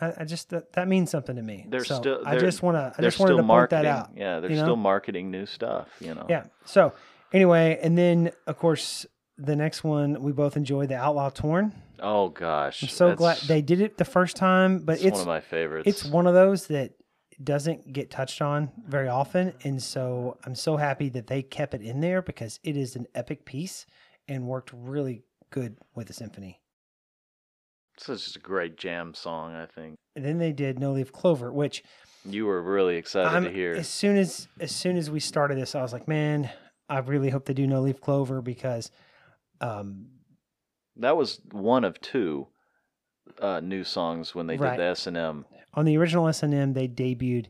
A: I, I just that, that means something to me.
B: They're
A: so
B: still-
A: I just want to I just wanted to point that out.
B: Yeah, they're
A: you know?
B: still marketing new stuff. You know.
A: Yeah. So anyway, and then of course the next one we both enjoyed the Outlaw Torn.
B: Oh gosh.
A: I'm so glad they did it the first time, but
B: it's,
A: it's
B: one of my favorites.
A: it's one of those that doesn't get touched on very often and so i'm so happy that they kept it in there because it is an epic piece and worked really good with the symphony So
B: It's just a great jam song. I think
A: and then they did no leaf clover which
B: you were really excited
A: I'm,
B: to hear.
A: as soon as as soon as we started this i was like man i really hope they do no leaf clover because um
B: That was one of two uh, new songs when they
A: Right.
B: did the S and M.
A: on the original s&m they debuted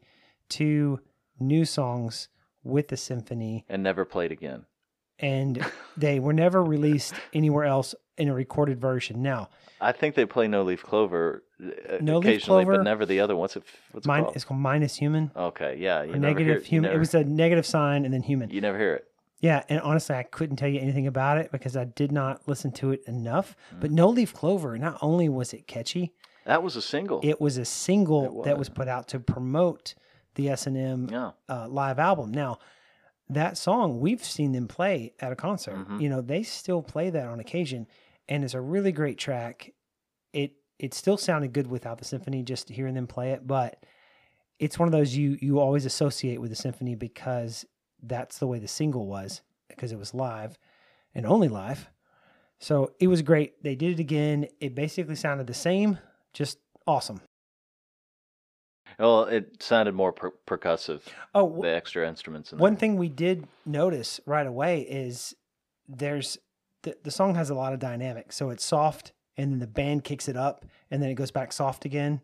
A: two new songs with the symphony
B: and never played again.
A: and they were never released anywhere else in a recorded version now
B: I think they play No Leaf Clover uh,
A: No Leaf
B: occasionally,
A: Clover?
B: but never the other. ones. What's it called?
A: it's called minus human
B: Okay, yeah. You never hear
A: negative
B: it. You
A: human.
B: never,
A: It was a negative sign and then human.
B: you never hear it.
A: Yeah, and honestly, I couldn't tell you anything about it because I did not listen to it enough.
B: Mm.
A: But No Leaf Clover, not only was it catchy,
B: That was a single.
A: it was a single
B: It
A: that
B: was.
A: was put out to promote the S and M uh, live album. Now, that song we've seen them play at a concert.
B: Mhm.
A: You know, they still play that on occasion, and it's a really great track. It it still sounded good without the symphony, just hearing them play it. But it's one of those you you always associate with the symphony because that's the way the single was because it was live and only live. So it was great. They did it again. It basically sounded the same, just awesome.
B: Well, it sounded more per- percussive.
A: Oh,
B: The extra instruments in
A: One
B: there.
A: thing we did notice right away is there's the, the song has a lot of dynamic. So it's soft and then the band kicks it up and then it goes back soft again.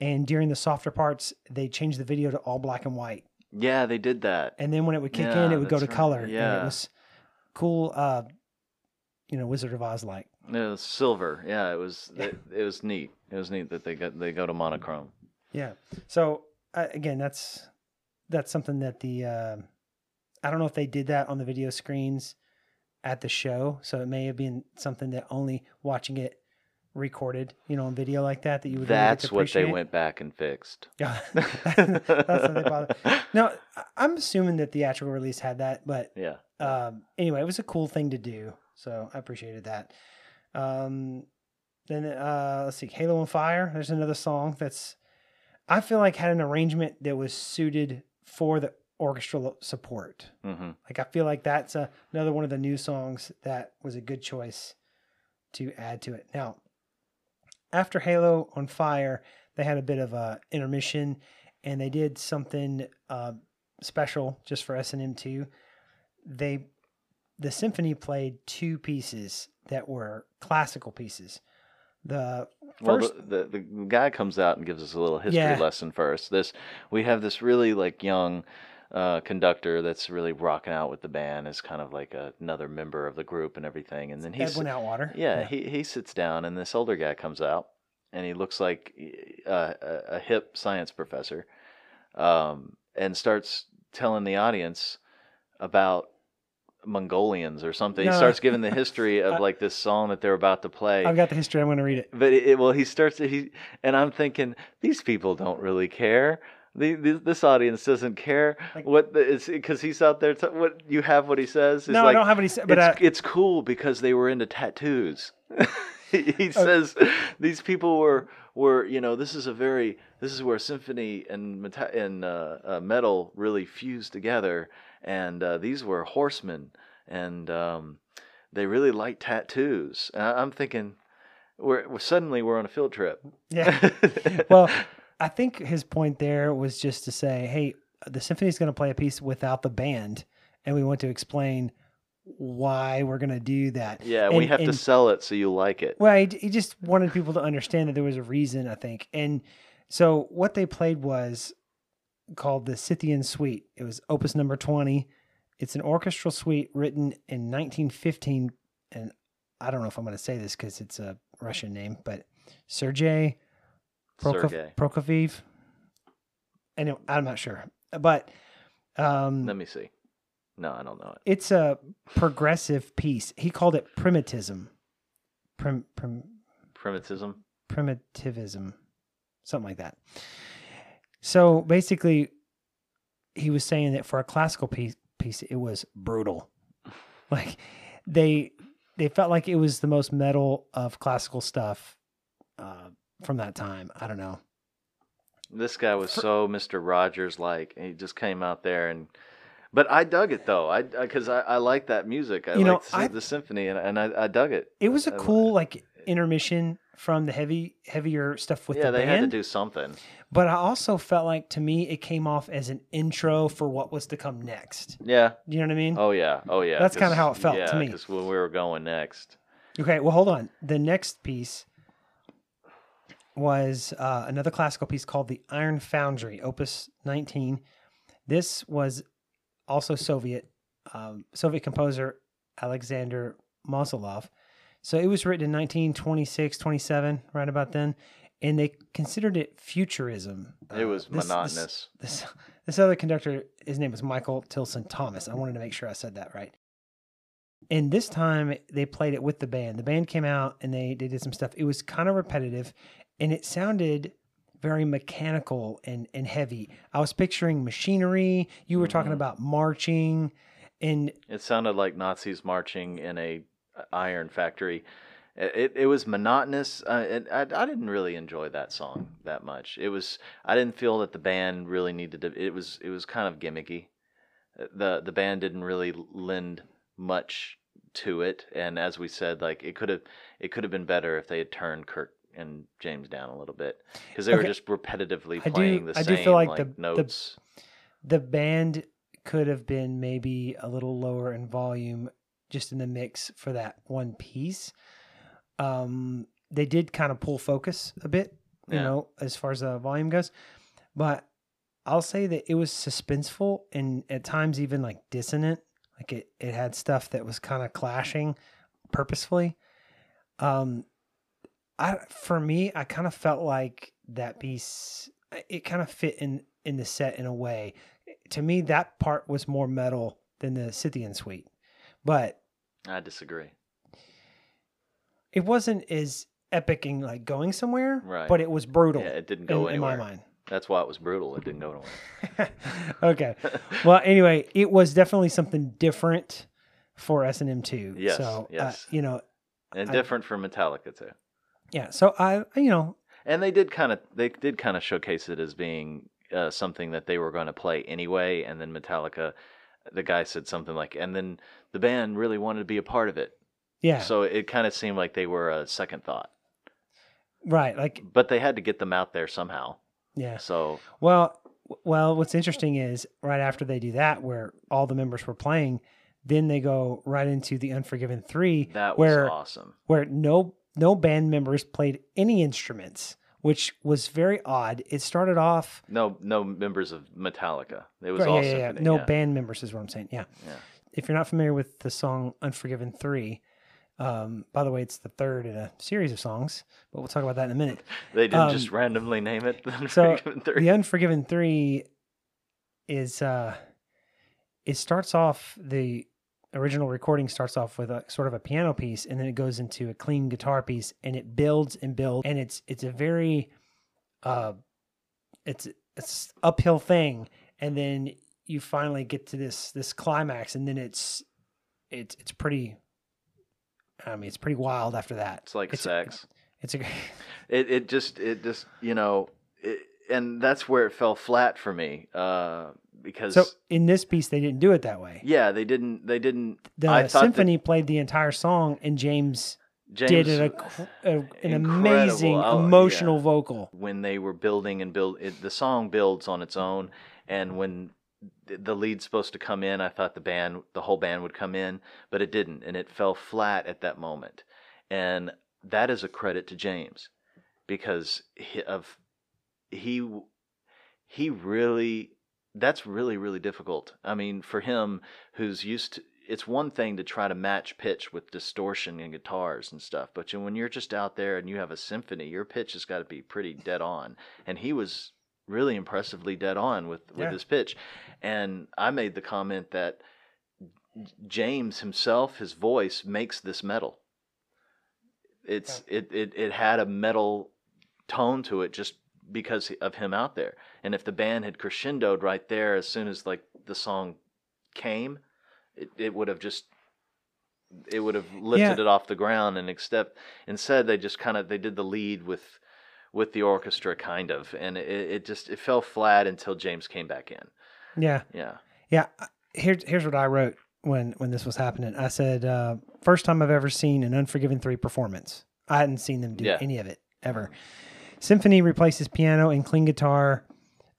A: And during the softer parts, they changed the video to all black and white.
B: Yeah, they did that.
A: And then when it would kick
B: Yeah,
A: in, it would go to
B: right.
A: color. And
B: Yeah.
A: it was cool, uh, you know, Wizard of Oz like.
B: It was silver. Yeah, it was. It, it was neat. It was neat that they got they go to monochrome.
A: Yeah. So uh, again, that's that's something that the uh, I don't know if they did that on the video screens at the show, so it may have been something that only watching it recorded, you know, on video like that that you would.
B: That's
A: to
B: what they went back and fixed.
A: Yeah, that's what they bother. No, I- I'm assuming that the theatrical release had that, but
B: Yeah.
A: um, anyway, it was a cool thing to do, so I appreciated that. Um, then uh, let's see, Halo on Fire. There's another song that's I feel like had an arrangement that was suited for the orchestral support.
B: hmm
A: Like I feel like that's a, another one of the new songs that was a good choice to add to it. Now, after Halo on Fire, they had a bit of a intermission, and they did something uh, special just for S&M two. They the symphony played two pieces that were classical pieces. The
B: Well,
A: first,
B: the, the the guy comes out and gives us a little history
A: Yeah.
B: lesson first. This we have this really like young uh, conductor that's really rocking out with the band as kind of like a, another member of the group and everything. And then he's
A: Edwin Outwater.
B: yeah, he he sits down and this older guy comes out and he looks like uh, a, a hip science professor um, and starts telling the audience about Mongolians or something.
A: No.
B: He starts giving the history of like this song that they're about to play.
A: I've got the history. I'm going to read it.
B: But it, it- well, he starts he and I'm thinking these people don't really care. The, the, this audience doesn't care
A: Like-
B: what because he's out there. T- what you have what he says.
A: No,
B: like,
A: I don't have any. But
B: it's,
A: uh,
B: it's cool because they were into tattoos. he he says these people were were you know this is a very this is where symphony and meta- and uh, uh, metal really fused together, and uh, these were horsemen, and um, they really like tattoos. And I- I'm thinking, we're, we're suddenly we're on a field trip.
A: yeah. well, I think his point there was just to say, hey, the symphony's going to play a piece without the band, and we want to explain why we're going to do that.
B: Yeah, we
A: And-
B: have to sell it so you like it.
A: Well, he, he just wanted people to understand that there was a reason, I think. And so what they played was called the Scythian Suite. It was opus number 20. It's an orchestral suite written in 1915. And I don't know if I'm going to say this because it's a Russian name, but Sergei Prokofiev. Anyway, I'm not sure. But um,
B: Let me see. No, I don't know it.
A: it's a progressive piece. He called it primitism. Prim, prim,
B: Primitism.
A: primitivism, something like that. So basically, he was saying that for a classical piece, piece it was brutal. Like they they felt like it was the most metal of classical stuff uh, from that time. I don't know.
B: This guy was so Mr. Rogers like. He just came out there and. But I dug it though. I because I, I like that music. I
A: You know,
B: like the,
A: I-
B: the symphony and, and I, I dug it.
A: It was a cool like intermission from the heavy heavier stuff with
B: yeah,
A: the band.
B: Yeah, they had to do something.
A: But I also felt like to me it came off as an intro for what was to come next.
B: Yeah.
A: You know what I mean?
B: Oh yeah. Oh yeah.
A: That's kind
B: of
A: how it felt to
B: yeah,
A: me.
B: Because when we were going next.
A: Okay, well, hold on. The next piece was uh, another classical piece called The Iron Foundry, Opus 19. This was also Soviet, um, Soviet composer Alexander Mosolov. So it was written in 1926, 27, right about then. And they considered it futurism.
B: It
A: Uh,
B: was
A: this- this-
B: monotonous.
A: this this other conductor, his name was Michael Tilson Thomas. I wanted to make sure I said that right. And this time they played it with the band. The band came out and they, they did some stuff. It was kind of repetitive and it sounded very mechanical and, and heavy. I was picturing machinery. You were talking
B: Mhm.
A: about marching and
B: It sounded like Nazis marching in a iron factory. It it, was monotonous. Uh, it, I I didn't really enjoy that song that much. It was I didn't feel that the band really needed to. It was it was kind of gimmicky. Uh, the The band didn't really lend much to it, and as we said, like it could have it could have been better if they had turned Kirk and James down a little bit because they were just repetitively
A: I do-
B: playing the
A: I do
B: same
A: feel like
B: like,
A: the- the-
B: notes.
A: the band could have been maybe a little lower in volume just in the mix for that one piece. Um, they did kind of pull focus a bit, you
B: Yeah.
A: know, as far as the volume goes. But I'll say that it was suspenseful and at times even like dissonant. Like it, it had stuff that was kind of clashing purposefully. Um, I for me, I kind of felt like that piece. It kind of fit in in the set in a way. To me, that part was more metal than the Scythian suite, but
B: I disagree.
A: it wasn't as epic and like going somewhere.
B: Right.
A: But it was brutal
B: Yeah, it didn't go
A: in
B: anywhere.
A: my mind.
B: That's why it was brutal. It didn't go anywhere.
A: okay. Well, anyway, it was definitely something different for S and M two.
B: Yes,
A: So,
B: yes.
A: Uh, you know,
B: and
A: I-
B: different for Metallica too.
A: Yeah. So I, you know,
B: And they did kind of they did kind of showcase it as being uh, something that they were going to play anyway. And then Metallica, the guy said something like, and then the band really wanted to be a part of it.
A: yeah,
B: So it kind of seemed like they were a second thought,
A: right. Like,
B: but they had to get them out there somehow.
A: yeah.
B: So
A: Well, well, what's interesting is right after they do that, where all the members were playing, then they go right into the Unforgiven three,
B: that was
A: where
B: awesome.
A: where no no band members played any instruments, which was very odd. It started off
B: No, no members of Metallica. It was
A: Right,
B: all
A: yeah, yeah, yeah. no band members is what I'm saying. Yeah.
B: Yeah.
A: If you're not familiar with the song Unforgiven three. Um, by the way, it's the third in a series of songs, but we'll talk about that in a minute.
B: They didn't
A: um,
B: just randomly name it.
A: So
B: Unforgiven
A: the Unforgiven three is uh it starts off the original recording starts off with a sort of a piano piece and then it goes into a clean guitar piece and it builds and builds and it's it's a very uh it's it's uphill thing and then you finally get to this this climax and then it's it's it's pretty I mean it's pretty wild after that.
B: It's like
A: it's
B: sex.
A: It's a
B: It it just it just you know, it, and that's where it fell flat for me. Uh, because
A: so in this piece they didn't do it that way.
B: yeah, they didn't they didn't.
A: the
B: I thought that-
A: symphony played the entire song and James
B: James
A: did a, a- an amazing
B: Oh, yeah.
A: emotional vocal.
B: when they were building and build it, the song builds on its own and when the lead's supposed to come in i thought the band the whole band would come in but it didn't and it fell flat at that moment and that is a credit to james because he, of he he really that's really really difficult. I mean for him who's used to it's one thing to try to match pitch with distortion and guitars and stuff but when you're just out there and you have a symphony your pitch has got to be pretty dead on. And he was really impressively dead on with with
A: Yeah.
B: his pitch. And i made the comment that james himself his voice makes this metal. It's it, it it had a metal tone to it just because of him out there and if the band had crescendoed right there as soon as like the song came it, it would have just it would have lifted
A: Yeah.
B: it off the ground and except instead they just kind of they did the lead with with the orchestra kind of and it, it just it fell flat until james came back in
A: Yeah,
B: yeah
A: yeah. Here's here's what I wrote when when this was happening. I said, uh, first time I've ever seen an Unforgiven three performance. I hadn't seen them do
B: Yeah.
A: any of it ever. Symphony replaces piano and clean guitar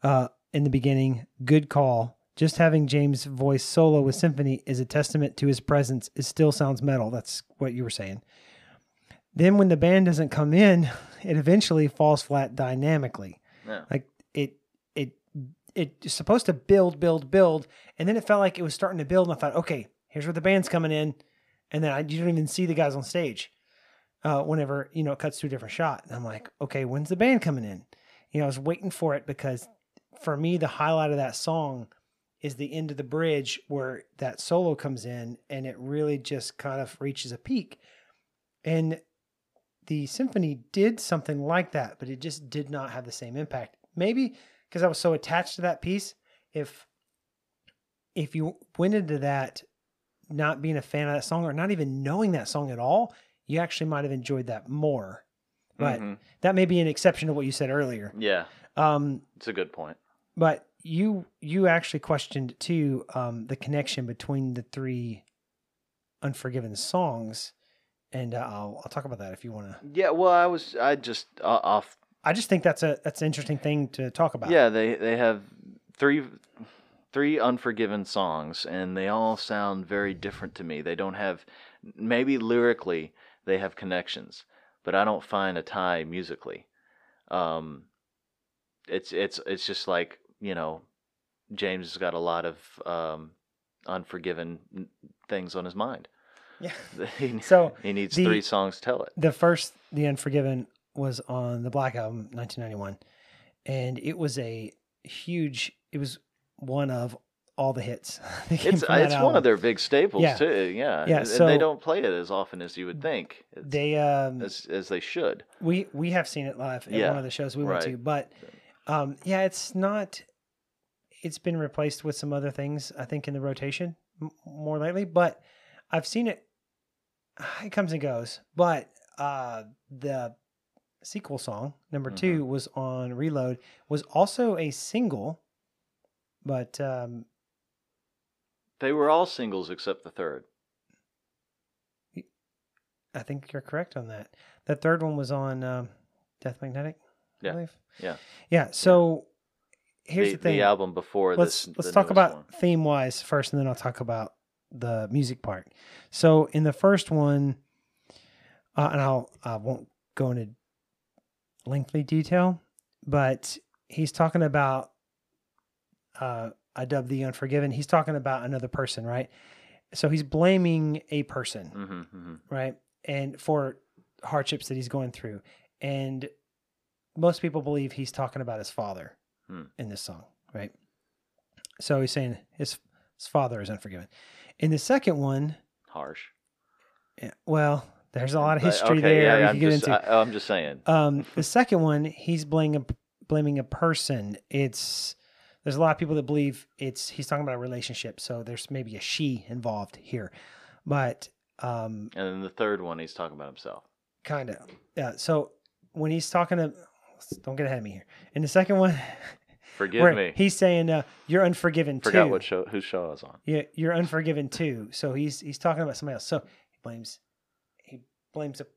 A: uh, in the beginning. Good call. Just having James' voice solo with Symphony is a testament to his presence. It still sounds metal. That's what you were saying. Then when the band doesn't come in, it eventually falls flat dynamically.
B: yeah
A: Like it, it, it's supposed to build, build, build, and then it felt like it was starting to build. And I thought, okay, here's where the band's coming in, and then I, you don't even see the guys on stage. Uh, whenever you know it cuts to a different shot, and I'm like, okay, when's the band coming in? You know, I was waiting for it because for me, the highlight of that song is the end of the bridge where that solo comes in, and it really just kind of reaches a peak. And the symphony did something like that, but it just did not have the same impact. Maybe because I was so attached to that piece. If if you went into that not being a fan of that song or not even knowing that song at all, you actually might have enjoyed that more. But
B: Mhm.
A: that may be an exception to what you said earlier.
B: yeah
A: Um,
B: it's a good point
A: but you you actually questioned too um, the connection between the three Unforgiven songs, and uh, I'll I'll talk about that if you want to.
B: yeah well i was i just uh, off
A: I just think that's a that's an interesting thing to talk about.
B: Yeah, they they have three three unforgiven songs and they all sound very different to me. They don't have maybe lyrically they have connections, but I don't find a tie musically. Um it's it's it's just like, you know, James has got a lot of um unforgiven things on his mind.
A: Yeah.
B: he,
A: So
B: he needs
A: the-
B: three songs to tell it.
A: the first the Unforgiven was on the Black Album, 1991, and it was a huge. It was one of all the hits.
B: It's it's one of their big staples
A: Yeah.
B: too. Yeah,
A: Yeah,
B: and
A: so-
B: they don't play it as often as you would think. It's,
A: They um
B: as as they should.
A: we we have seen it live at
B: Yeah,
A: one of the shows we went
B: right.
A: to, but um yeah, it's not. It's been replaced with some other things, I think, in the rotation m- more lately. But I've seen it. It comes and goes, but uh the sequel song number
B: Mhm.
A: two was on Reload. Was also a single, but um
B: They were all singles except the third.
A: I think you're correct on that. The third one was on um, Death Magnetic. I
B: Yeah.
A: believe.
B: Yeah.
A: Yeah. So here's the,
B: the,
A: thing.
B: album before
A: let's
B: this.
A: let's
B: the
A: talk about
B: one.
A: theme wise first, and then I'll talk about the music part. So in the first one, uh, and I'll I won't go into lengthy detail, but he's talking about uh, I dub the Unforgiven. He's talking about another person, right? So he's blaming a person
B: Mhm, mhm.
A: right? And for hardships that he's going through. And most people believe he's talking about his father
B: Hmm.
A: in this song, right? So he's saying his his father is unforgiven. In the second one,
B: Harsh.
A: yeah, well, there's a lot of history
B: okay,
A: there
B: Yeah, yeah,
A: can
B: I'm
A: get
B: just,
A: into.
B: I, I'm just saying.
A: Um, the second one, he's blaming a, blaming a person. It's there's a lot of people that believe it's he's talking about a relationship. So there's maybe a she involved here, but um,
B: And then the third one, he's talking about himself.
A: kind of yeah. So when he's talking to, don't get ahead of me here. In the second one,
B: Forgive me.
A: he's saying uh, you're unforgiven
B: Forgot
A: too.
B: what show whose show I was on.
A: Yeah, you're unforgiven too. So he's he's talking about somebody else. So he blames he blames a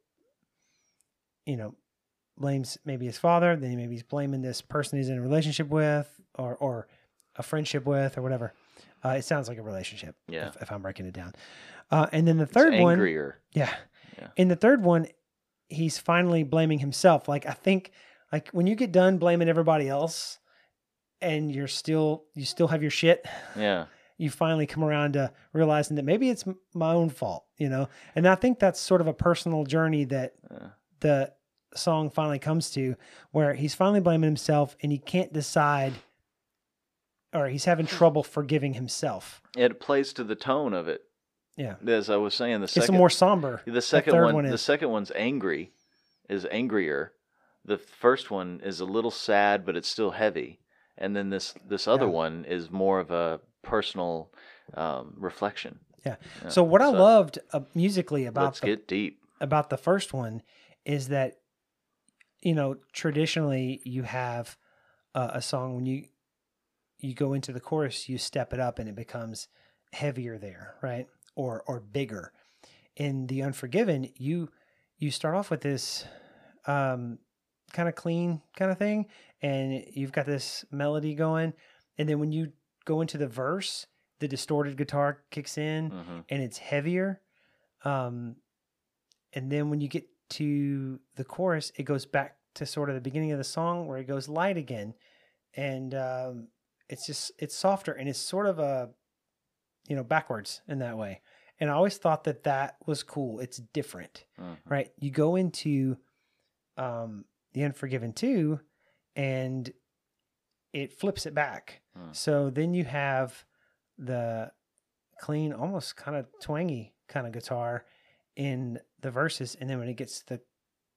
A: you know, blames maybe his father, then maybe he's blaming this person he's in a relationship with or or a friendship with or whatever. Uh, it sounds like a relationship.
B: Yeah.
A: If, if I'm breaking it down. Uh, and then the third
B: it's
A: one,
B: angrier.
A: yeah.
B: Yeah.
A: In the third one, he's finally blaming himself. Like I think like when you get done blaming everybody else and you're still you still have your shit,
B: Yeah.
A: you finally come around to realizing that maybe it's my own fault, you know. And I think that's sort of a personal journey that
B: Yeah.
A: the song finally comes to where he's finally blaming himself and he can't decide or he's having hmm. trouble forgiving himself.
B: It plays to the tone of it.
A: Yeah.
B: As I was saying, the second
A: It's a more somber.
B: the second
A: third
B: one,
A: one
B: the second one's angry, is angrier. The first one is a little sad, but it's still heavy. And then this this other
A: Yeah.
B: one is more of a personal um, reflection.
A: Yeah.
B: Yeah.
A: So what I loved uh, musically about
B: Let's
A: the
B: get deep.
A: about the first one is that you know traditionally you have uh, a song when you you go into the chorus you step it up and it becomes heavier there right or or bigger in the unforgiven you you start off with this um kind of clean kind of thing and you've got this melody going and then when you go into the verse the distorted guitar kicks in
B: hmm
A: and it's heavier. Um, and then when you get to the chorus, it goes back to sort of the beginning of the song where it goes light again, and um, it's just it's softer and it's sort of a you know backwards in that way. And I always thought that that was cool. It's different,
B: Mhm.
A: right? You go into um, the Unforgiven two, and it flips it back.
B: Hmm.
A: So then you have the clean, almost kind of twangy kind of guitar in the verses, and then when it gets to the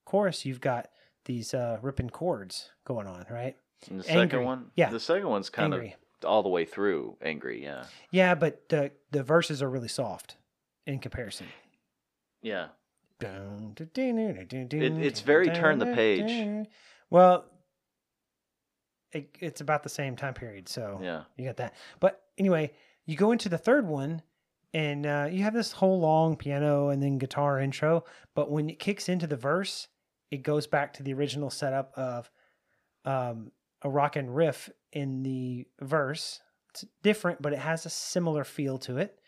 A: chorus, you've got these uh, ripping chords going on, right?
B: And the
A: Angry.
B: second one,
A: Yeah.
B: the second one's kind
A: Angry.
B: of all the way through angry. Yeah,
A: Yeah, but the the verses are really soft in comparison.
B: yeah.
A: It,
B: it's very turn the page.
A: Well, it, it's about the same time period, so
B: Yeah.
A: you got that. But anyway, you go into the third one, and uh, you have this whole long piano and then guitar intro. But when it kicks into the verse, it goes back to the original setup of um, a rock and riff in the verse. It's different, but it has a similar feel to it.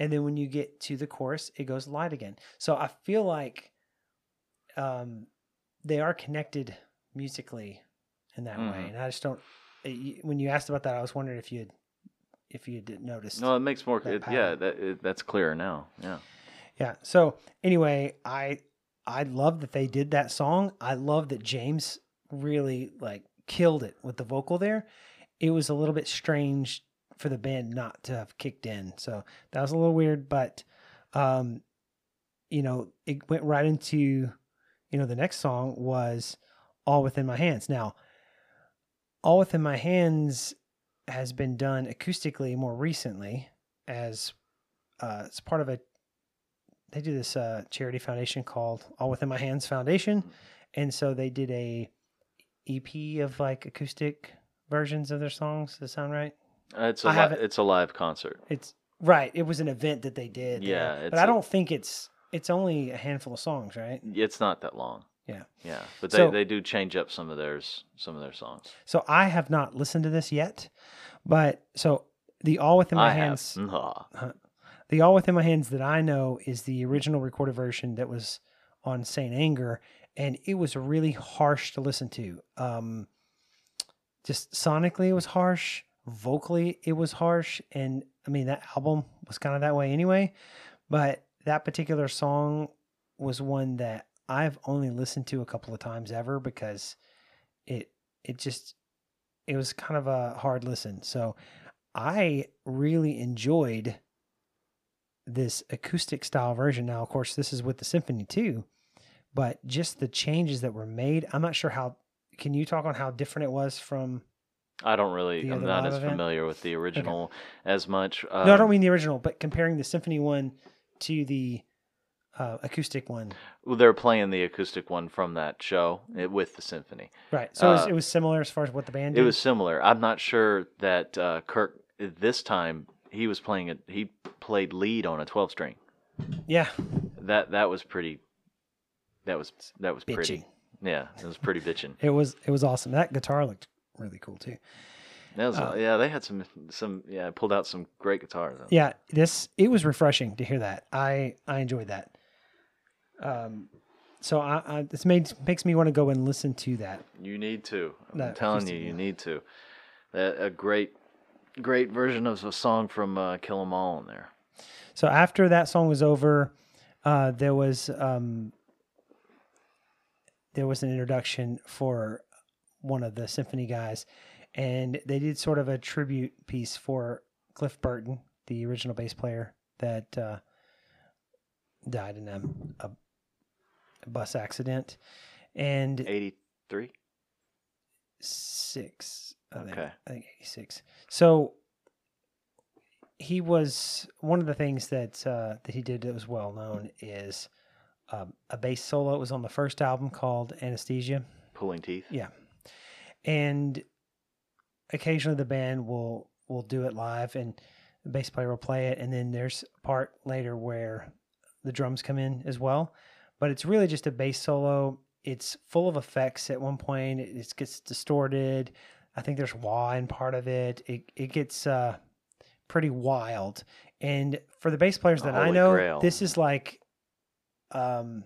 A: And then when you get to the chorus, it goes light again. So I feel like um, they are connected musically in that way.
B: Mhm.
A: And I just don't. uh, When you asked about that, I was wondering if you had if you had noticed.
B: No, it makes more.
A: that
B: It, yeah, that it, that's clearer now. Yeah.
A: Yeah. So anyway, I I love that they did that song. I love that James really like killed it with the vocal there. It was a little bit strange for the band not to have kicked in. So that was a little weird, but um you know, it went right into you know, the next song was All Within My Hands. Now, All Within My Hands has been done acoustically more recently as uh, it's part of a they do this uh, charity foundation called All Within My Hands Foundation, and so they did a EP of like acoustic versions of their songs. Does that sound right?
B: It's a
A: I
B: li-
A: haven't-
B: it's a live concert.
A: It's right. It was an event that they did. there.
B: Yeah,
A: but I
B: a-
A: don't think it's it's only a handful of songs, right?
B: It's not that long.
A: Yeah.
B: Yeah, but they,
A: So-
B: they do change up some of theirs some of their songs.
A: So I have not listened to this yet, but so the All Within My
B: I
A: Hands.
B: have.
A: The All Within My Hands that I know is the original recorded version that was on Saint Anger, and it was really harsh to listen to. Um, just sonically, it was harsh. Vocally, it was harsh, and I mean that album was kind of that way anyway. But that particular song was one that I've only listened to a couple of times ever because it it just it was kind of a hard listen. So I really enjoyed this acoustic style version. Now, of course, this is with the symphony too, but just the changes that were made. I'm not sure how. Can you talk on how different it was from?
B: I don't really. I'm not as
A: event?
B: familiar with the original as much. Um,
A: no, I don't mean the original, but comparing the symphony one to the uh, acoustic one.
B: Well, they're playing the acoustic one from that show eh, with the symphony.
A: Right. So it, was,
B: Uh,
A: it was similar as far as what the band did.
B: It was similar. I'm not sure that uh, Kirk this time he was playing it. He played lead on a 12 string.
A: Yeah.
B: That that was pretty. That was that was
A: Bitchy.
B: pretty. Yeah, it was pretty bitching.
A: It was it was awesome. That guitar looked really cool too.
B: That was,
A: Uh,
B: yeah, they had some some yeah, pulled out some great guitars. though.
A: Yeah, this it was refreshing to hear that. I I enjoyed that. Um, so I, I this made makes me want to go and listen to that.
B: You need to. I'm
A: That
B: telling you, you
A: yeah.
B: need to. A, a great, great version of a song from uh, Kill 'Em All in there.
A: So after that song was over, uh, there was um, there was an introduction for one of the symphony guys, and they did sort of a tribute piece for Cliff Burton, the original bass player that uh, died in a, a, bus accident, and
B: 83?
A: six. I think,
B: Okay.
A: I think eighty six. So he was one of the things that uh, that he did that was well known is um, a bass solo. It was on the first album called Anesthesia.
B: Pulling Teeth?
A: Yeah, and occasionally the band will will do it live, and the bass player will play it, and then there's a part later where the drums come in as well. But it's really just a bass solo. It's full of effects. At one point, it gets distorted. I think there's wah in part of it. It it gets uh, pretty wild. And for the bass players that I know,
B: grail.
A: this is like um,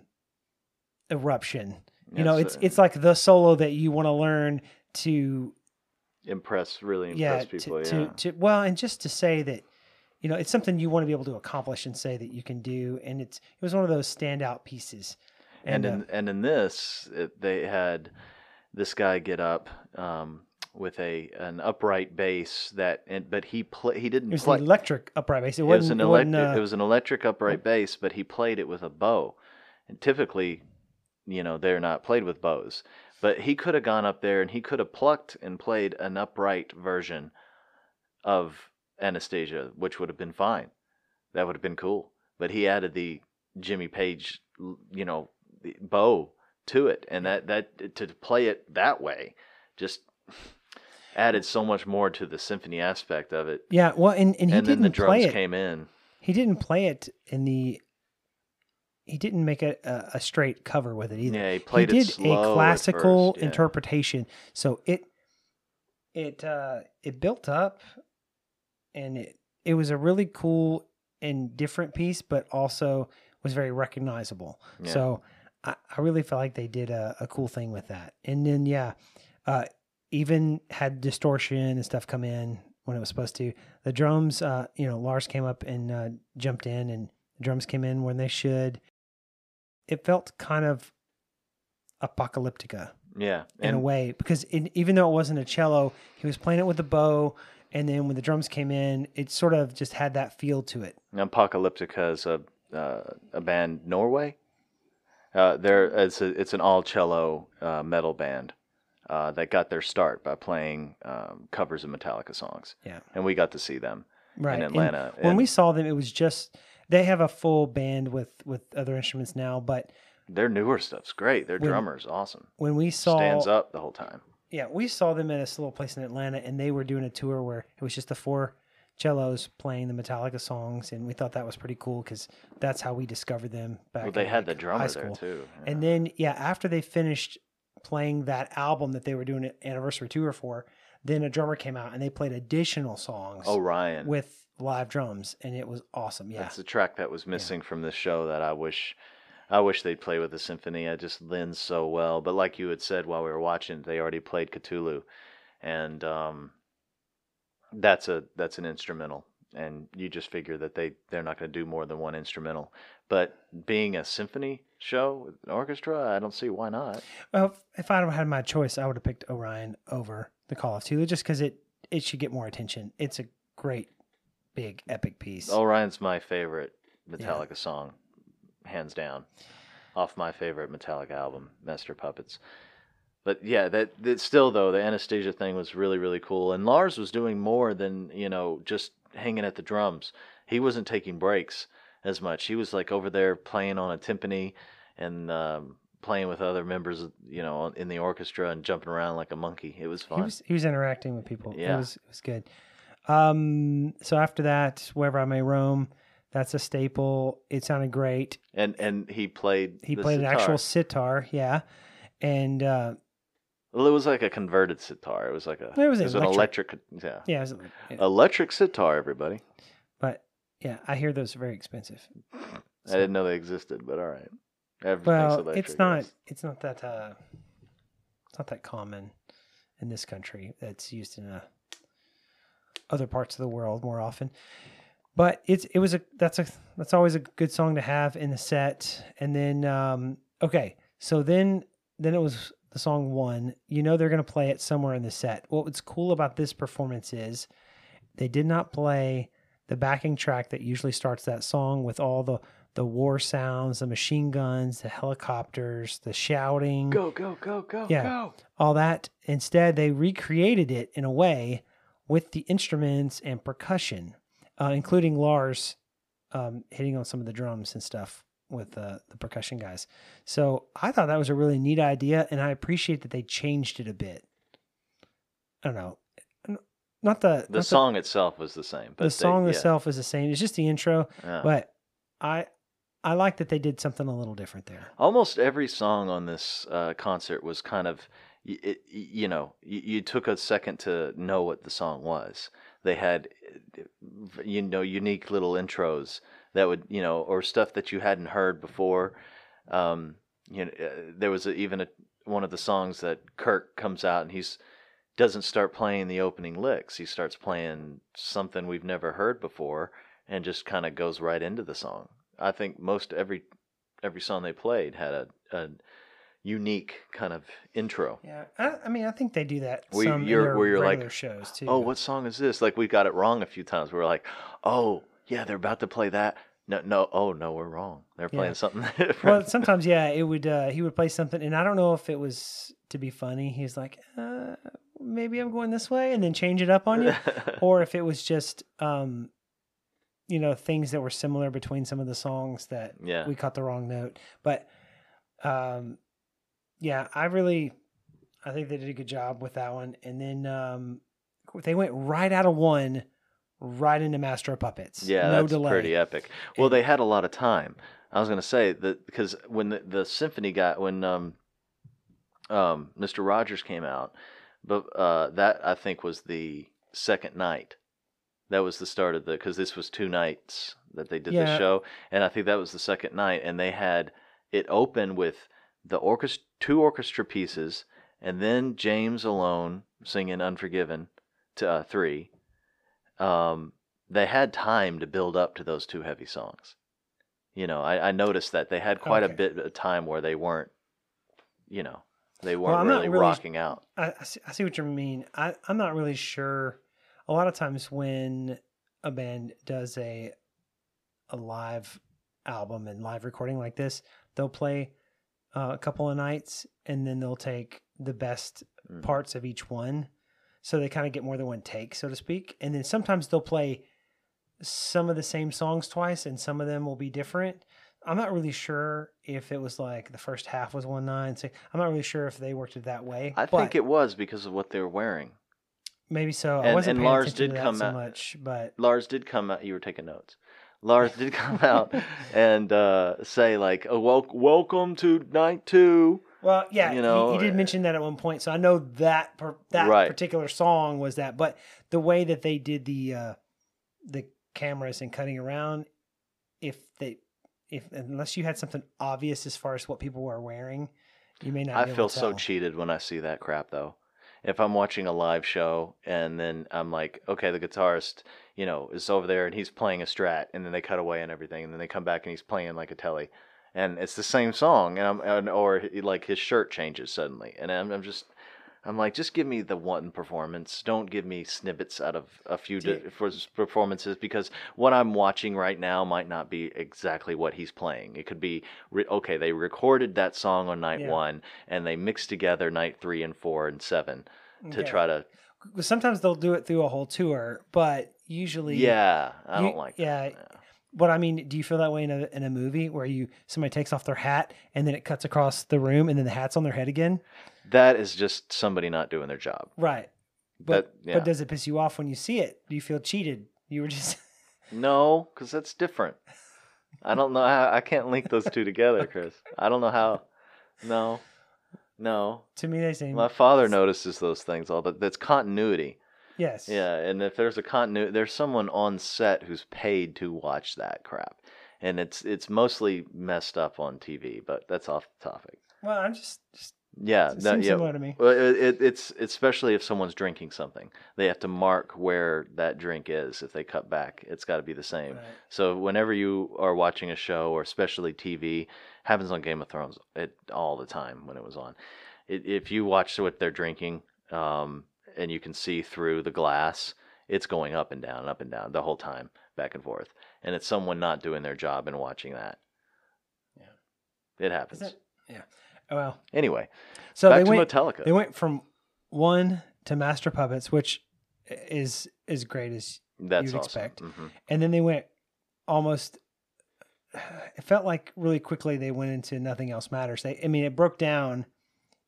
A: eruption. You know, it's
B: uh,
A: it's like the solo that you want to learn to
B: impress, really
A: yeah,
B: impress people.
A: to,
B: yeah.
A: to, to well, and just to say that you know it's something you want to be able to accomplish and say that you can do, and it's it was one of those standout pieces.
B: and
A: uh,
B: in and in this, it, they had this guy get up um, with a an upright bass that, and, but he play he didn't
A: it was
B: play.
A: an electric upright bass. It,
B: it was
A: wasn't.
B: an electric.
A: uh,
B: it was an electric upright bass, but he played it with a bow. And typically, you know, they're not played with bows. But he could have gone up there and he could have plucked and played an upright version of Anesthesia, which would have been fine. That would have been cool. But he added the Jimmy Page, you know, the bow to it, and that that to play it that way just added so much more to the symphony aspect of it.
A: yeah, well, and, and he
B: and
A: didn't
B: the
A: play it.
B: came in.
A: He didn't play it in the. He didn't make a, a, a straight cover with it either.
B: Yeah, he played
A: he did a classical
B: first, yeah.
A: interpretation, so it it uh, it built up, and it it was a really cool and different piece, but also was very recognizable.
B: Yeah.
A: So I, I really felt like they did a, a cool thing with that. And then yeah, uh, even had distortion and stuff come in when it was supposed to. The drums, uh, you know, Lars came up and uh, jumped in, and the drums came in when they should. It felt kind of apocalyptica
B: Yeah,
A: in a way because it, even though it wasn't a cello, he was playing it with a bow, and then when the drums came in, it sort of just had that feel to it.
B: Apocalyptica is a uh, a band Norway. Uh, they're it's a, it's an all cello uh, metal band uh, that got their start by playing um, covers of Metallica songs.
A: Yeah.
B: and we got to see them
A: right
B: in
A: And
B: Atlanta.
A: when
B: and
A: we saw them, it was just they have a full band with with other instruments now, but
B: their newer stuff's great. Their
A: when-
B: drummer's awesome.
A: when we saw
B: Stands up the whole time.
A: yeah, we saw them at this little place in Atlanta, and they were doing a tour where it was just the four cellos playing the Metallica songs, and we thought that was pretty cool because that's how we discovered them back.
B: Well, they
A: in,
B: had the
A: like,
B: drummer there too.
A: And then yeah, after they finished playing that album that they were doing an anniversary tour for, then a drummer came out and they played additional songs
B: Orion.
A: with live drums, and it was awesome. Yeah,
B: That's the track that was missing from this show that I wish I wish they'd play with the symphony. It just lends so well. But like you had said while we were watching, they already played Ktulu. And um that's a that's an instrumental. And you just figure that they, they're not gonna do more than one instrumental. But being a symphony show with an orchestra, I don't see why not.
A: Well, if- if I had my choice, I would have picked Orion over the Call of Ktulu just because it it should get more attention. It's a great, big, epic piece.
B: Orion's my favorite Metallica song, hands down. Off my favorite Metallica album, Master Puppets. But yeah, that, that still though the Anesthesia thing was really really cool, and Lars was doing more than you know just hanging at the drums. He wasn't taking breaks as much. He was like over there playing on a timpani and um, playing with other members, you know, in the orchestra and jumping around like a monkey. It was
A: he
B: fun.
A: was he was interacting with people.
B: Yeah.
A: it was it was good. Um, so after that, wherever I may roam, that's a staple. It sounded great.
B: and and he played.
A: He played an actual sitar, yeah. and uh,
B: Well, it was like a converted sitar. It was like a.
A: It was
B: an
A: electric.
B: electric. Yeah.
A: yeah, it was, yeah,
B: Electric sitar, everybody.
A: but yeah, I hear those are very expensive.
B: I didn't know they existed, but all right. Everything's
A: Well,
B: electric,
A: it's not.
B: yes.
A: It's not that. Uh, it's not that common in this country. That's used in uh, other parts of the world more often. But it's it was a that's a that's always a good song to have in the set. And then um, okay, so then then it was the song one. You know they're going to play it somewhere in the set. What was cool about this performance is they did not play the backing track that usually starts that song with all the the war sounds, the machine guns, the helicopters, the shouting,
B: Go, go, go, go,
A: Yeah.
B: go.
A: all that. Instead, they recreated it in a way with the instruments and percussion, uh, including Lars um, hitting on some of the drums and stuff with uh, the percussion guys. So I thought that was a really neat idea, and I appreciate that they changed it a bit. I don't know, not the
B: The
A: not
B: song itself was the same. But
A: the
B: they-
A: song
B: yeah,
A: itself is the same. It's just the intro,
B: yeah.
A: but I I like that they did something a little different there.
B: Almost every song on this uh, concert was kind of, y- it, you know, you, you took a second to know what the song was. They had, uh, you know, unique little intros that would, you know, or stuff that you hadn't heard before. Um, you know, uh, there was a, even a, one of the songs that Kirk comes out and he's doesn't start playing the opening licks. He starts playing something we've never heard before and just kind of goes right into the song. I think most every every song they played had a, a unique kind of intro.
A: Yeah, I, I mean, I think they do that
B: Where
A: some
B: you're- where you're like,
A: shows too.
B: Oh, what song is this? Like we got it wrong a few times. We are like, oh yeah, they're about to play that. No, no, oh no, we're wrong. They're playing
A: Yeah.
B: something
A: Well, sometimes yeah, it would. Uh, he would play something, and I don't know if it was to be funny. He's like, uh, maybe I'm going this way, and then change it up on you, or if it was just, um, you know, things that were similar between some of the songs that
B: yeah,
A: we caught the wrong note. But, um, yeah, I really, I think they did a good job with that one. And then um, they went right out of one, right into Master of Puppets.
B: yeah,
A: no
B: that's
A: delay.
B: pretty epic. Well,
A: And-
B: they had a lot of time. I was gonna say that because when the, the symphony got when um, um, Mr. Rogers came out, but uh, that I think was the second night. That was the start of the because this was two nights that they did the
A: Yeah.
B: show, and I think that was the second night, and they had it open with the orchestra, two orchestra pieces, and then James alone singing "Unforgiven" to uh, three. Um, they had time to build up to those two heavy songs. You know, I, I noticed that they had quite a bit of time where they weren't, you know, they weren't
A: I'm not
B: really,
A: really-
B: rocking out.
A: I, I, see, I see what you mean. I, I'm not really sure. A lot of times when a band does a a live album and live recording like this, they'll play uh, a couple of nights and then they'll take the best
B: Mhm.
A: parts of each one. So they kind of get more than one take, so to speak. And then sometimes they'll play some of the same songs twice and some of them will be different. I'm not really sure if it was like the first half was one night. So I'm not really sure if they worked it that way.
B: I think it was because of what they were wearing.
A: Maybe so. I
B: And-
A: wasn't
B: and Lars did come
A: so
B: out-
A: much, but
B: Lars did come out. You were taking notes. Lars did come out and uh, say like, oh, wel- "Welcome to night two.
A: well, yeah,
B: You know,
A: he, did
B: uh,
A: mention that at one point, so I know that per, that
B: Right.
A: particular song was that. But the way that they did the uh, the cameras and cutting around, if they if unless you had something obvious as far as what people were wearing, you may not.
B: I
A: be able
B: feel so cheated when I see that crap though. If I'm watching a live show and then I'm like, okay, the guitarist, you know, is over there and he's playing a strat, and then they cut away and everything, and then they come back and he's playing like a telly, and it's the same song, and I'm and, or he- like his shirt changes suddenly, and I'm, I'm just. I'm like, just give me the one performance. Don't give me snippets out of a few di- for performances because what I'm watching right now might not be exactly what he's playing. It could be re- okay. They recorded that song on night
A: Yeah.
B: one and they mixed together night three and four and seven to
A: Okay.
B: try to.
A: Sometimes they'll do it through a whole tour, but usually,
B: Yeah, I
A: you-
B: don't like.
A: yeah,
B: that.
A: But I mean, do you feel that way in a in a movie where you somebody takes off their hat and then it cuts across the room and then the hat's on their head again?
B: that is just somebody not doing their job.
A: Right. But
B: That- yeah.
A: but does it piss you off when you see it? Do you feel cheated? You were just
B: No, because that's different. I don't know how I can't link those two together, Chris. I don't know how. No, No,
A: To me, they seem
B: my father notices those things all the. That's continuity.
A: Yes.
B: Yeah, and if there's a continuity, there's someone on set who's paid to watch that crap, and it's it's mostly messed up on TV. But that's off the topic.
A: Well, I'm just, just
B: Yeah,
A: it
B: no, yeah.
A: similar to me.
B: Well, it, it, it's especially if someone's drinking something, they have to mark where that drink is. If they cut back, it's got to be the same.
A: Right.
B: So whenever you are watching a show, or especially TV, happens on Game of Thrones it all the time when it was on. It, if you watch what they're drinking, um, and you can see through the glass, it's going up and down, and up and down the whole time, back and forth, and it's someone not doing their job and watching that.
A: Yeah.
B: it happens.
A: It? Yeah. Oh, well,
B: Anyway,
A: so
B: back
A: they
B: to
A: went.
B: Metallica.
A: They went from one to Master Puppets, which is as great as,
B: That's
A: you'd
B: awesome.
A: expect.
B: Mhm.
A: and then they went almost. It felt like really quickly they went into Nothing Else Matters. They, I mean, it broke down,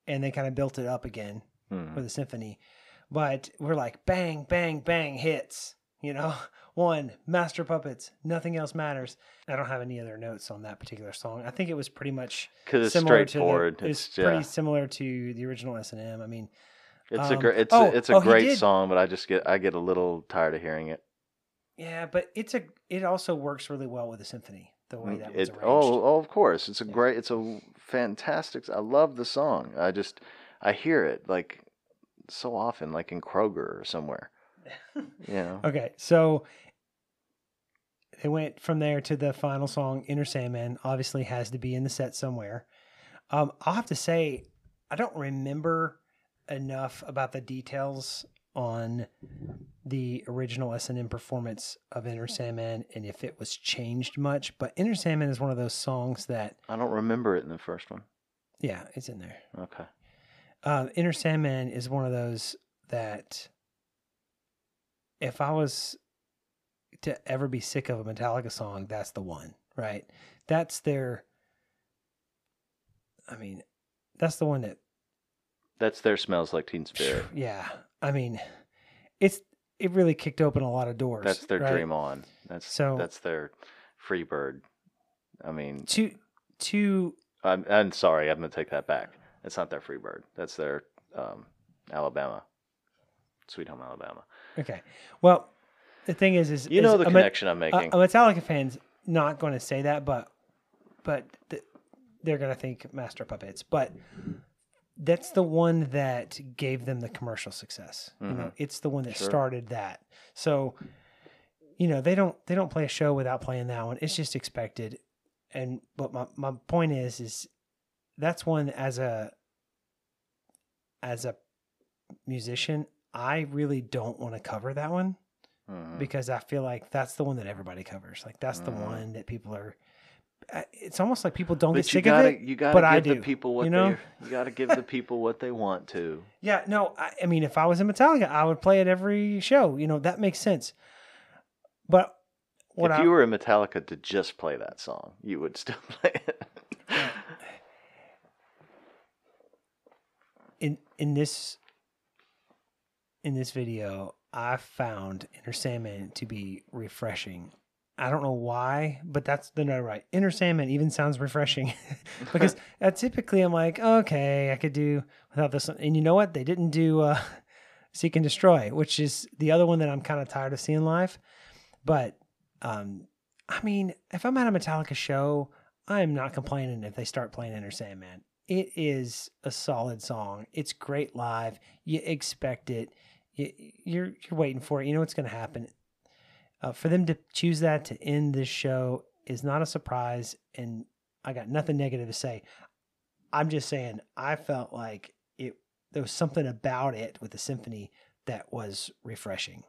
A: and they kind of built it up again
B: Mhm.
A: with the symphony. But we're like bang, bang, bang hits. You know, one Master Puppets. Nothing else matters. I don't have any other notes on that particular song. I think it was pretty much
B: Because it's
A: similar
B: straightforward.
A: To the, it's
B: it's
A: pretty
B: yeah.
A: simular to the original S and M. I mean,
B: It's a
A: um,
B: great. It's
A: oh,
B: a, it's a
A: oh,
B: great song, but I just get I get a little tired of hearing it.
A: yeah, but it's a. It also works really well with the symphony. The way that was
B: Mm, It-
A: arranged.
B: oh, oh, of course, it's a
A: Yeah.
B: great. It's a fantastic. I love the song. I just I hear it like so often, like in Kroger or somewhere. yeah.
A: Okay, so they went from there to the final song, Enter Sandman. Obviously, has to be in the set somewhere. Um, I'll have to say, I don't remember enough about the details on the original S and M performance of Enter Sandman and if it was changed much. But Enter Sandman is one of those songs that,
B: I don't remember it in the first one.
A: yeah, it's in there.
B: Okay.
A: Uh, Enter Sandman is one of those that if I was to ever be sick of a Metallica song, that's the one, right? That's their, I mean, that's the one that,
B: That's their smells like Teen Spirit.
A: yeah, I mean, it's, it really kicked open a lot of doors.
B: That's their
A: right?
B: Dream On. That's
A: So-
B: that's their Free Bird. I mean,
A: To, to,
B: I'm, I'm sorry, I'm gonna take that back. It's not their Free Bird. That's their um, Alabama, Sweet Home Alabama.
A: okay. Well, the thing is, is
B: You
A: is
B: know the
A: a
B: connection I'm
A: a,
B: making.
A: a Metallica fan's not going to say that, but but th- they're going to think Master Puppets. But that's the one that gave them the commercial success. You know, it's the one that
B: Mm-hmm. Sure.
A: started that. So, you know, they don't they don't play a show without playing that one. It's just expected. And but my my point is is that's one as a as a musician, I really don't want to cover that one
B: Mhm.
A: because I feel like that's the one that everybody covers. Like that's the
B: Mhm.
A: one that people are. uh, It's almost like people don't
B: But
A: get sick
B: gotta,
A: of it.
B: you gotta give
A: I
B: the people what
A: you know?
B: they you gotta give the people what they want to.
A: Yeah, no, I, I mean, if I was in Metallica, I would play it every show. You know, that makes sense. But what
B: if
A: I,
B: you were in Metallica to just play that song, you would still play it.
A: In in this in this video, I found Enter Sandman to be refreshing. I don't know why, but that's the no right. Enter Sandman even sounds refreshing because uh, typically I'm like, okay, I could do without this. one. And you know what? They didn't do uh, Seek and Destroy, which is the other one that I'm kind of tired of seeing live. But um, I mean, if I'm at a Metallica show, I'm not complaining if they start playing Enter Sandman. It is a solid song. It's great live. You expect it. You, you're you're waiting for it. You know what's going to happen. Uh, for them to choose that to end this show is not a surprise, and I got nothing negative to say. I'm just saying I felt like it. There was something about it with the symphony that was refreshing,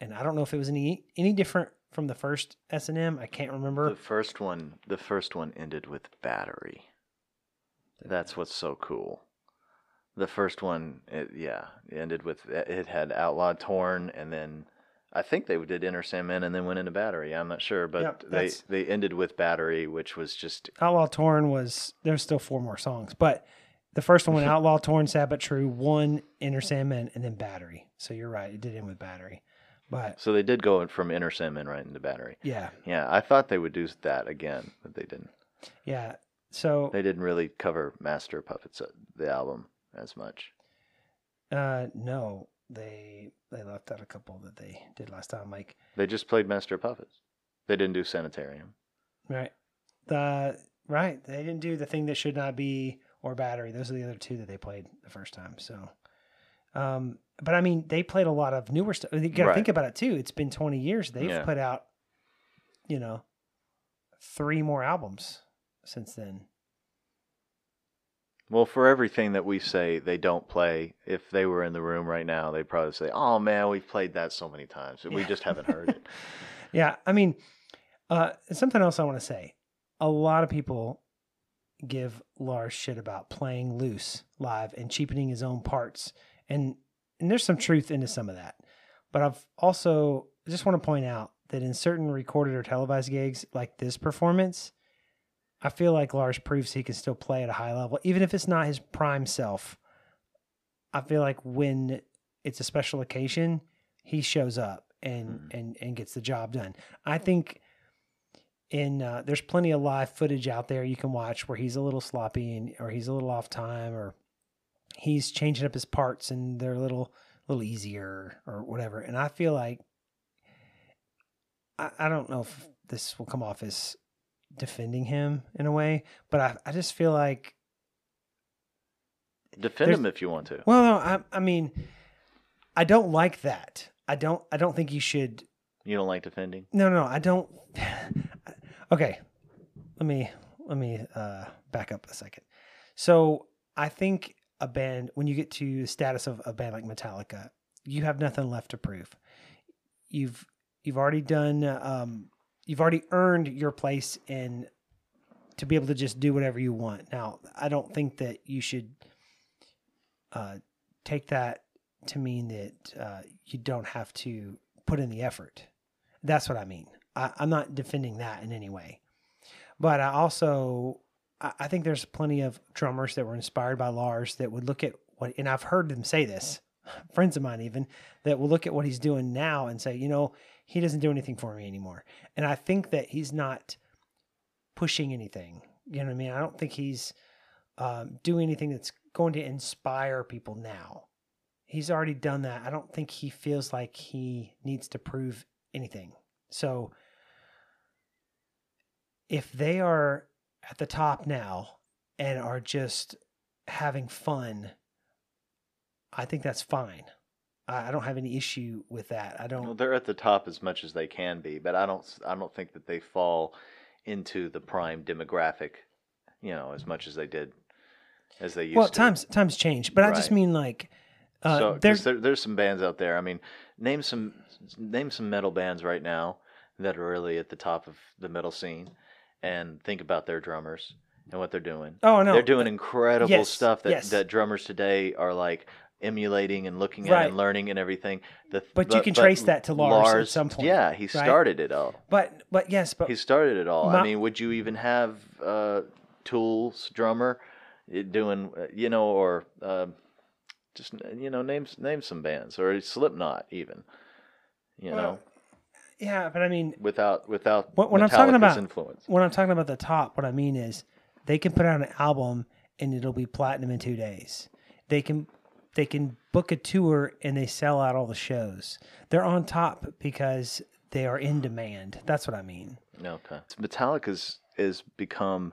A: and I don't know if it was any any different from the first S and M. I can't remember.
B: The first one, the first one ended with battery. That's what's so cool. The first one, it, yeah, it ended with it had Outlaw Torn, and then I think they did Enter Sandman, and then went into Battery. I'm not sure, but
A: Yep,
B: they
A: that's-
B: they ended with Battery, which was just
A: Outlaw Torn was there's still four more songs, but the first one, Outlaw Torn, Sad but True, one Enter Sandman, and then Battery. So you're right, it did end with Battery, but
B: so they did go from Enter Sandman right into Battery.
A: yeah,
B: Yeah, I thought they would do that again, but they didn't.
A: yeah. So
B: They didn't really cover Master Puppets uh, the album as much.
A: uh, no, they they left out a couple that they did last time. Like
B: They just played Master Puppets. They didn't do Sanitarium.
A: right, the right they didn't do the thing that should not be or battery. Those are the other two that they played the first time. So, um, but I mean, they played a lot of newer stuff. You got to
B: Right.
A: think about it too. It's been twenty years. They've
B: Yeah.
A: put out, you know, three more albums since then.
B: Well, for everything that we say they don't play, if they were in the room right now, they'd probably say, "Oh man, we've played that so many times. We
A: Yeah.
B: just haven't heard it."
A: Yeah, I mean, uh, something else I want to say. A lot of people give Lars shit about playing loose live and cheapening his own parts, and and there's some truth into some of that. But I've also just want to point out that in certain recorded or televised gigs like this performance, I feel like Lars proves he can still play at a high level, even if it's not his prime self. I feel like when it's a special occasion, he shows up and
B: Mhm.
A: and and gets the job done. I think in uh, there's plenty of live footage out there you can watch where he's a little sloppy and or he's a little off time or he's changing up his parts and they're a little little easier or whatever. And I feel like I, I don't know if this will come off as defending him in a way, but I I just feel like
B: Defend him if you want to.
A: well no I I mean I don't like that. I don't I don't think you should
B: You don't like defending?
A: No, no, I don't. okay, let me let me uh, back up a second. So I think a band, when you get to the status of a band like Metallica, you have nothing left to prove. You've you've already done. Um, you've already earned your place in to be able to just do whatever you want. Now, I don't think that you should uh, take that to mean that uh, you don't have to put in the effort. That's what I mean. I, I'm not defending that in any way. But I also I, I think there's plenty of drummers that were inspired by Lars that would look at what and I've heard them say this, friends of mine even, that will look at what he's doing now and say, you know, he doesn't do anything for me anymore. And I think that he's not pushing anything. You know what I mean? I don't think he's um, doing anything that's going to inspire people now. He's already done that. I don't think he feels like he needs to prove anything. So if they are at the top now and are just having fun, I think that's fine. I don't have any issue with that. I don't.
B: they're at the top as much as they can be, but I don't. I don't think that they fall into the prime demographic, you know, as much as they did, as they used
A: Well,
B: to.
A: times times change, but I just mean like, uh,
B: so
A: there,
B: there's some bands out there. I mean, name some name some metal bands right now that are really at the top of the metal scene, and think about their drummers and what they're doing.
A: oh no,
B: they're doing incredible
A: yes,
B: stuff that,
A: yes.
B: that drummers today are like emulating and looking at
A: Right.
B: and learning and everything. The,
A: But you can trace that to Lars at some point,
B: Yeah, he
A: right?
B: started it all.
A: But but yes, but
B: He started it all.
A: My-
B: I mean, would you even have uh, Tool's drummer eh, doing, uh, you know, or uh, just you know, name name some bands or Slipknot even, you
A: Well,
B: know,
A: yeah, but I mean,
B: without without
A: When- when I'm talking about-
B: influence.
A: when I'm talking about the top, what I mean is they can put out an album and it'll be platinum in two days. They can they can book a tour and they sell out all the shows. They're on top because they are in demand. That's what I mean.
B: Okay. Metallica's has become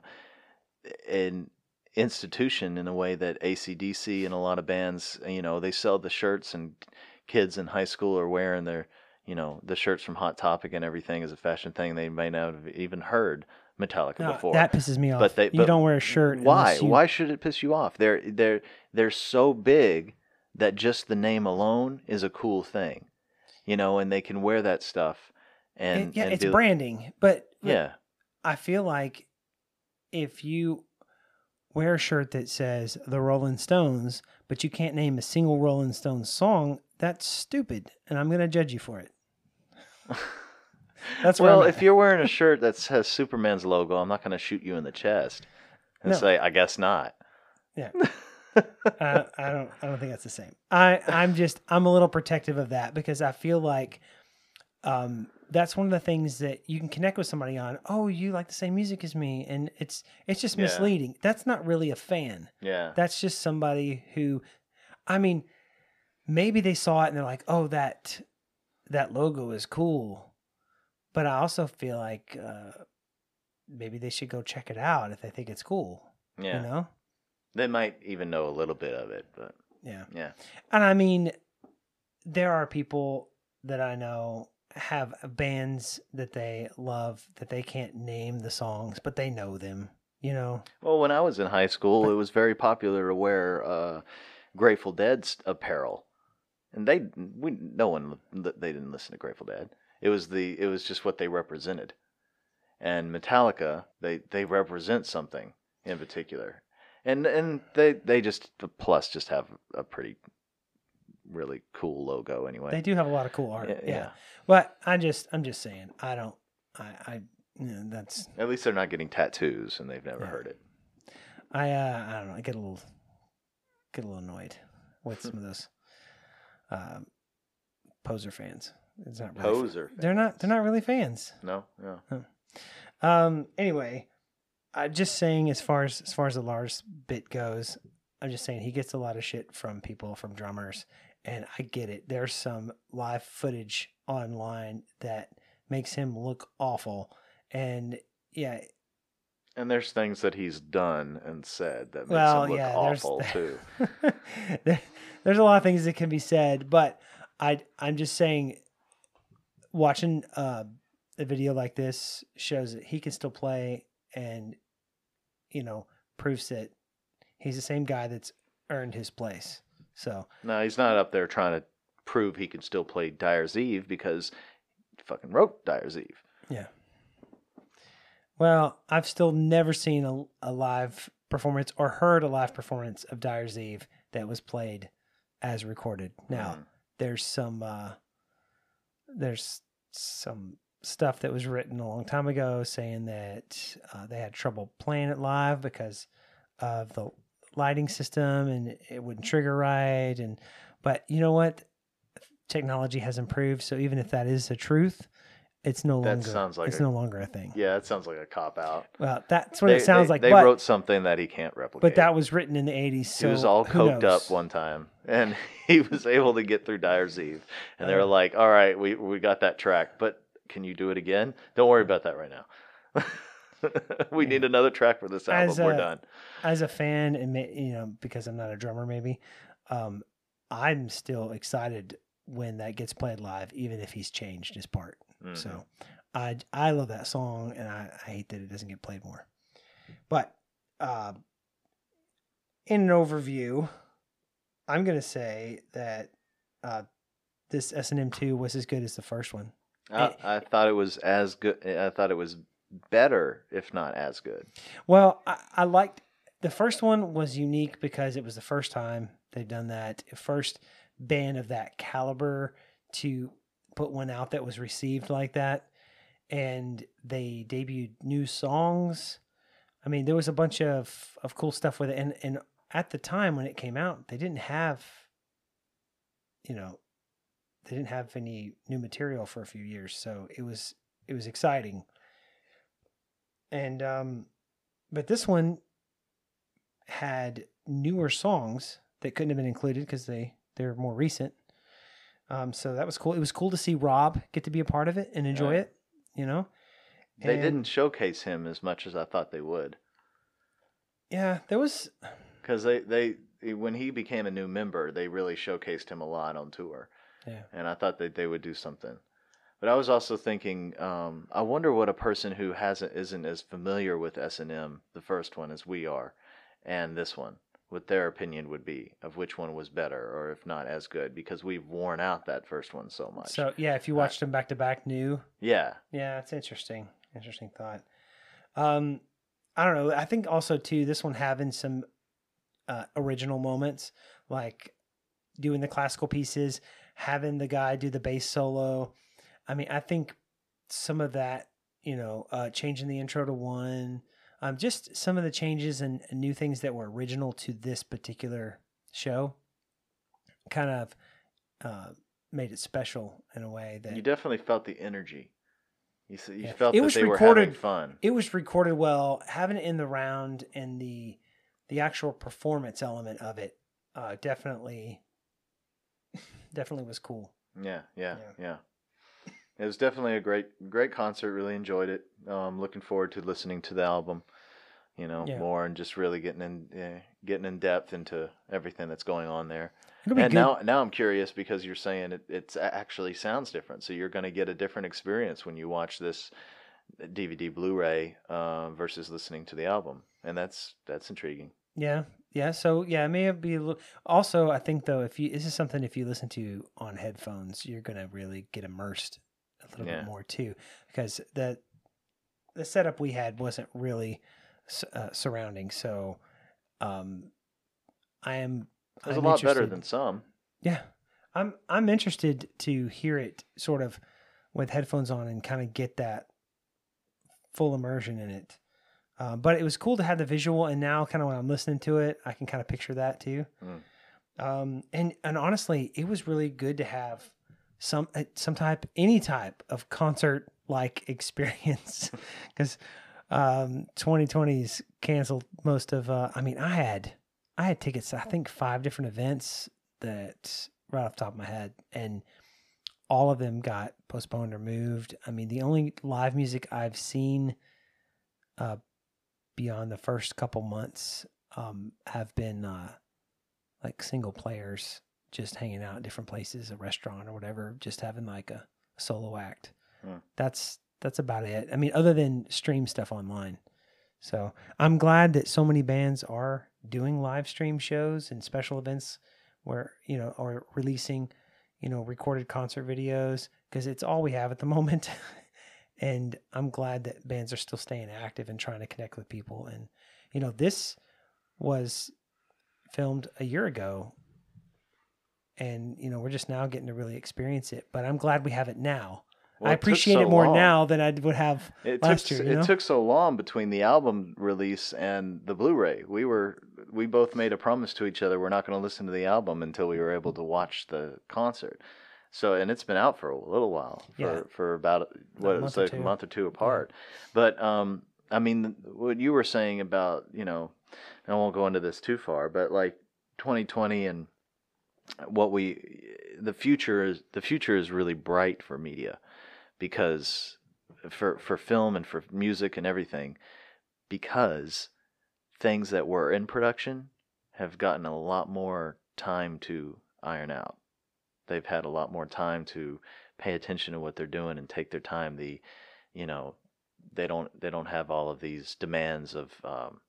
B: an institution in a way that ACDC and a lot of bands, you know, they sell the shirts and kids in high school are wearing their, you know, the shirts from Hot Topic and everything is a fashion thing. They may not have even heard Metallica
A: No,
B: before.
A: that pisses me off.
B: But they-
A: you don't wear a shirt.
B: Why?
A: you-
B: Why should it piss you off? They're they're they're so big that just the name alone is a cool thing. You know, and they can wear that stuff and
A: It- yeah,
B: and
A: it's branding, but but
B: Yeah.
A: I feel like if you wear a shirt that says the Rolling Stones, but you can't name a single Rolling Stones song, that's stupid, and I'm going to judge you for it. That's
B: well, if you're wearing a shirt that says Superman's logo, I'm not going to shoot you in the chest and
A: No.
B: say, "I guess not."
A: Yeah. I, I don't. I don't think that's the same. I. I'm just. I'm a little protective of that because I feel like, um, that's one of the things that you can connect with somebody on. Oh, you like the same music as me, and it's it's just
B: Yeah.
A: misleading. That's not really a fan.
B: Yeah.
A: That's just somebody who, I mean, maybe they saw it and they're like, "Oh, that that logo is cool," but I also feel like uh, maybe they should go check it out if they think it's cool.
B: yeah.
A: You know?
B: They might even know a little bit of it, but
A: Yeah.
B: yeah.
A: And I mean, there are people that I know have bands that they love that they can't name the songs, but they know them. You know?
B: Well, when I was in high school,
A: But-
B: it was very popular to wear uh, Grateful Dead's apparel, and they we no one they didn't listen to Grateful Dead. It was the it was just what they represented, and Metallica they they represent something in particular, and and they they just plus just have a pretty really cool logo anyway.
A: They do have a lot of cool art.
B: Yeah,
A: Yeah. But I just I'm just saying, I don't I I you know, that's
B: At least they're not getting tattoos, and they've never
A: Yeah.
B: heard it.
A: I uh I don't know, I get a little get a little annoyed with some of those um poser fans. It's not really
B: Poser.
A: They're not they're not really fans.
B: No, no.
A: Um. Anyway, I'm just saying as far as as far as the Lars bit goes, I'm just saying he gets a lot of shit from people from drummers, and I get it. There's some live footage online that makes him look awful, and yeah,
B: And there's things that he's done and said that makes
A: well,
B: him look
A: yeah,
B: awful
A: there's
B: too.
A: there's a lot of things that can be said, but I I'm just saying, watching uh, a video like this shows that he can still play, and you know proves that he's the same guy that's earned his place. So
B: No, he's not up there trying to prove he can still play Dyers Eve because he fucking wrote Dyers Eve.
A: yeah. Well, I've still never seen a, a live performance or heard a live performance of Dyers Eve that was played as recorded. Now,
B: Mm.
A: there's some uh there's some stuff that was written a long time ago saying that uh, they had trouble playing it live because of the lighting system and it wouldn't trigger right and but you know what? Technology has improved so even if that is the truth it's no
B: That
A: longer
B: sounds like
A: it's
B: a-
A: no longer a thing
B: Yeah, that sounds like a cop out.
A: well that's what
B: They-
A: it sounds
B: they-
A: like
B: They
A: but,
B: wrote something that he can't replicate.
A: but that was written in the 80s so
B: he was all
A: who
B: coked
A: knows?
B: up one time, and he was able to get through Dyers Eve. And they were
A: Uh.
B: like, "All right, we we got that track, but can you do it again? Don't worry about that right now. we need another track for this album.
A: As
B: We're
A: a-
B: done."
A: as a fan and ma- you know because i'm not a drummer maybe um i'm still excited when that gets played live even if he's changed his part
B: Mhm.
A: so i i love that song and i, I hate that it doesn't get played more but uh in an overview i'm gonna say that uh this s&m2 was as good as the first one
B: I, I thought it was as good. I thought it was better, if not as good.
A: Well, I, I liked the first one was unique because it was the first time they've done that. First band of that caliber to put one out that was received like that. And they debuted new songs. I mean, there was a bunch of, of cool stuff with it. And and at the time when it came out, they didn't have you know, they didn't have any new material for a few years. So it was it was exciting. And um but this one had newer songs that couldn't have been included because they they're more recent. Um, so that was cool. It was cool to see Rob get to be a part of it and enjoy
B: Yeah.
A: it. You know,
B: They
A: And-
B: didn't showcase him as much as I thought they would,
A: Yeah, there was.
B: because they they when he became a new member, they really showcased him a lot on tour.
A: Yeah.
B: and I thought that they would do something. But I was also thinking, um, I wonder what a person who hasn't isn't as familiar with S and M, the first one, as we are, and this one, what their opinion would be of which one was better, or if not as good, because we've worn out that first one so much.
A: So yeah, if you watched them back to back, new.
B: yeah,
A: Yeah, it's interesting. Interesting thought. Um, I don't know. I think also too this one having some uh, original moments, like doing the classical pieces, having the guy do the bass solo. I mean, I think some of that, you know, uh, changing the intro to one, um, just some of the changes and, new things that were original to this particular show, kind of uh, made it special in a way that
B: you definitely felt the energy. You, you
A: Yeah.
B: felt
A: It
B: that
A: was
B: they were
A: recorded-
B: having fun.
A: It was recorded well. Having it in the round and the the actual performance element of it uh, definitely definitely was cool.
B: Yeah, yeah,
A: Yeah.
B: yeah. It was definitely a great, great concert. Really enjoyed it. Um, looking forward to listening to the album, you know,
A: Yeah.
B: more and just really getting in, eh, getting in depth into everything that's going on there. And
A: good.
B: now, now I'm curious because you're saying it, it's actually sounds different. So you're going to get a different experience when you watch this DVD Blu-ray uh, versus listening to the album, and that's that's intriguing.
A: Yeah, yeah. So yeah, it may be a little. Also, I think though, if you this is something if you listen to on headphones, you're gonna really get immersed a little
B: Yeah.
A: bit more too, because the the setup we had wasn't really uh, surrounding. So, um, I am.
B: It was
A: I'm
B: a lot better than some.
A: Yeah, I'm. I'm interested to hear it sort of with headphones on and kind of get that full immersion in it. Uh, but it was cool to have the visual, and now kind of when I'm listening to it, I can kind of picture that too.
B: Mm.
A: Um, and and honestly, it was really good to have some uh, some type, any type of concert like experience, because um, 2020's canceled most of. Uh, I mean, I had I had tickets. I think five different events that right off the top of my head, and all of them got postponed or moved. I mean, the only live music I've seen uh, beyond the first couple months um, have been uh, like single players just hanging out at different places, a restaurant or whatever, just having like a, solo act.
B: Hmm.
A: That's that's about it. I mean, other than stream stuff online. So I'm glad that so many bands are doing live stream shows and special events where you know are releasing you know recorded concert videos because it's all we have at the moment. and I'm glad that bands are still staying active and trying to connect with people. And you know, this was filmed a year ago, and you know we're just now getting to really experience it. But I'm glad we have it now.
B: Well,
A: I
B: it
A: appreciate
B: so
A: it more
B: long.
A: now than I would have
B: It
A: last
B: took
A: year. You
B: it
A: know?
B: took so long between the album release and the Blu-ray. We were we both made a promise to each other we're not going to listen to the album until we were able to watch the concert. So and it's been out for a little while for
A: Yeah.
B: for about what it was like a month or two apart. But um I mean what you were saying about, you know, I won't go into this too far, but like 2020 and what we the future is the future is really bright for media because for for film and for music and everything because things that were in production have gotten a lot more time to iron out. They've had a lot more time to pay attention to what they're doing and take their time. The you know they don't they don't have all of these demands of um,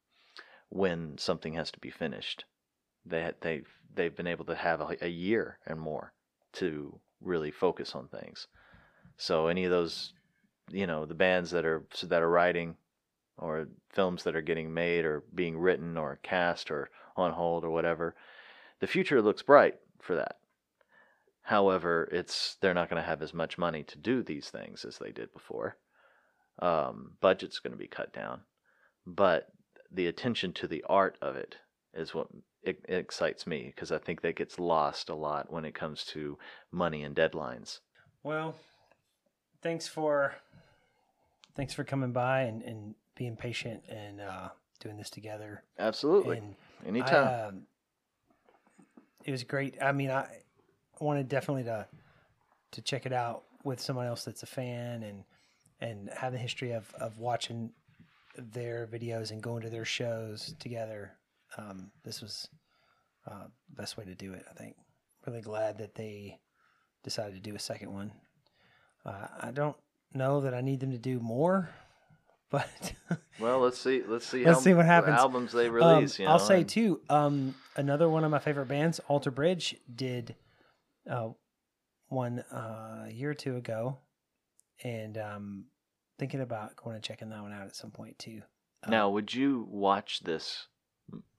B: when something has to be finished. They they've they've been able to have a, a year and more to really focus on things. So any of those, you know, the bands that are that are writing, or films that are getting made or being written or cast or on hold or whatever, the future looks bright for that. However, it's they're not going to have as much money to do these things as they did before. Um, budget's going to be cut down, but the attention to the art of it is what it, it excites me because I think that gets lost a lot when it comes to money and deadlines.
A: Well, thanks for thanks for coming by and, and being patient and uh, doing this together.
B: Absolutely,
A: And
B: anytime.
A: I, um, it was great. I mean, I wanted definitely to to check it out with someone else that's a fan and and have the history of of watching their videos and going to their shows together. Um, this was uh, the best way to do it. I think. Really glad that they decided to do a second one. Uh, I don't know that I need them to do more, but
B: Well, let's see. Let's see.
A: Let's
B: how,
A: see what happens.
B: Albums they
A: Um,
B: release. you know,
A: I'll say
B: and-
A: too. Um, another one of my favorite bands, Alter Bridge, did uh, one uh, a year or two ago, and um, thinking about going and checking that one out at some point too. Um,
B: Now, would you watch this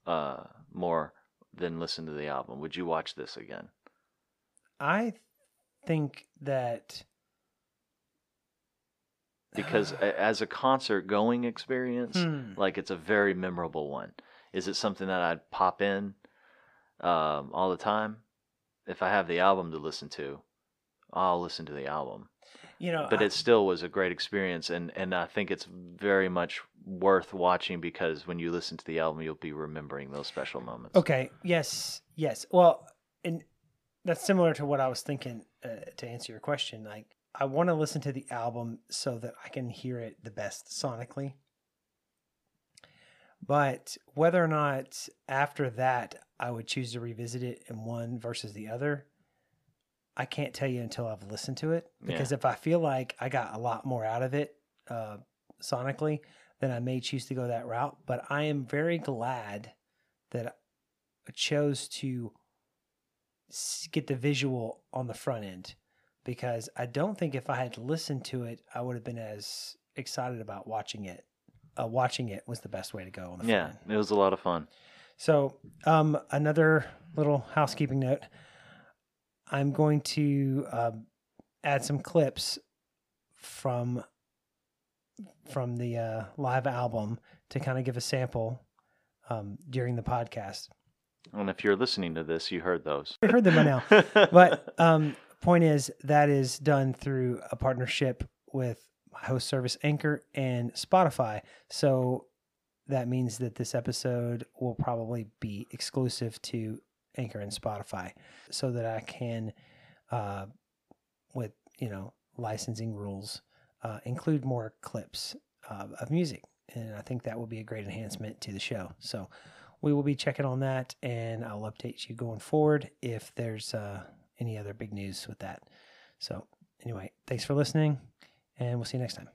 B: uh, more than listen to the album? Would you watch this again?
A: I think that
B: Because as a concert going experience,
A: Hmm.
B: like it's a very memorable one. Is it something that I'd pop in um, all the time? If I have the album to listen to, I'll listen to the album.
A: You know,
B: but
A: I-
B: it still was a great experience, and and I think it's very much worth watching because when you listen to the album, you'll be remembering those special moments.
A: Okay. Yes. Yes. Well, and that's similar to what I was thinking uh, to answer your question. Like, I want to listen to the album so that I can hear it the best sonically. But whether or not after that I would choose to revisit it in one versus the other, I can't tell you until I've listened to it. Because if I feel like I got a lot more out of it uh, sonically, then I may choose to go that route. But I am very glad that I chose to get the visual on the front end because I don't think if I had listened to it, I would have been as excited about watching it. Uh, watching it was the best way to go on the
B: Yeah,
A: front end.
B: it was a lot of fun.
A: So, um, another little housekeeping note. I'm going to um, add some clips from from the uh, live album to kind of give a sample um, during the podcast.
B: And if you're listening to this, you heard those.
A: I heard them by now, but um, point is that is done through a partnership with host service Anchor and Spotify. So that means that this episode will probably be exclusive to Anchor and Spotify, so that I can, uh, with you know licensing rules, uh, include more clips uh, of music, and I think that will be a great enhancement to the show. So we will be checking on that and I'll update you going forward if there's uh, any other big news with that. So, anyway, thanks for listening and we'll see you next time.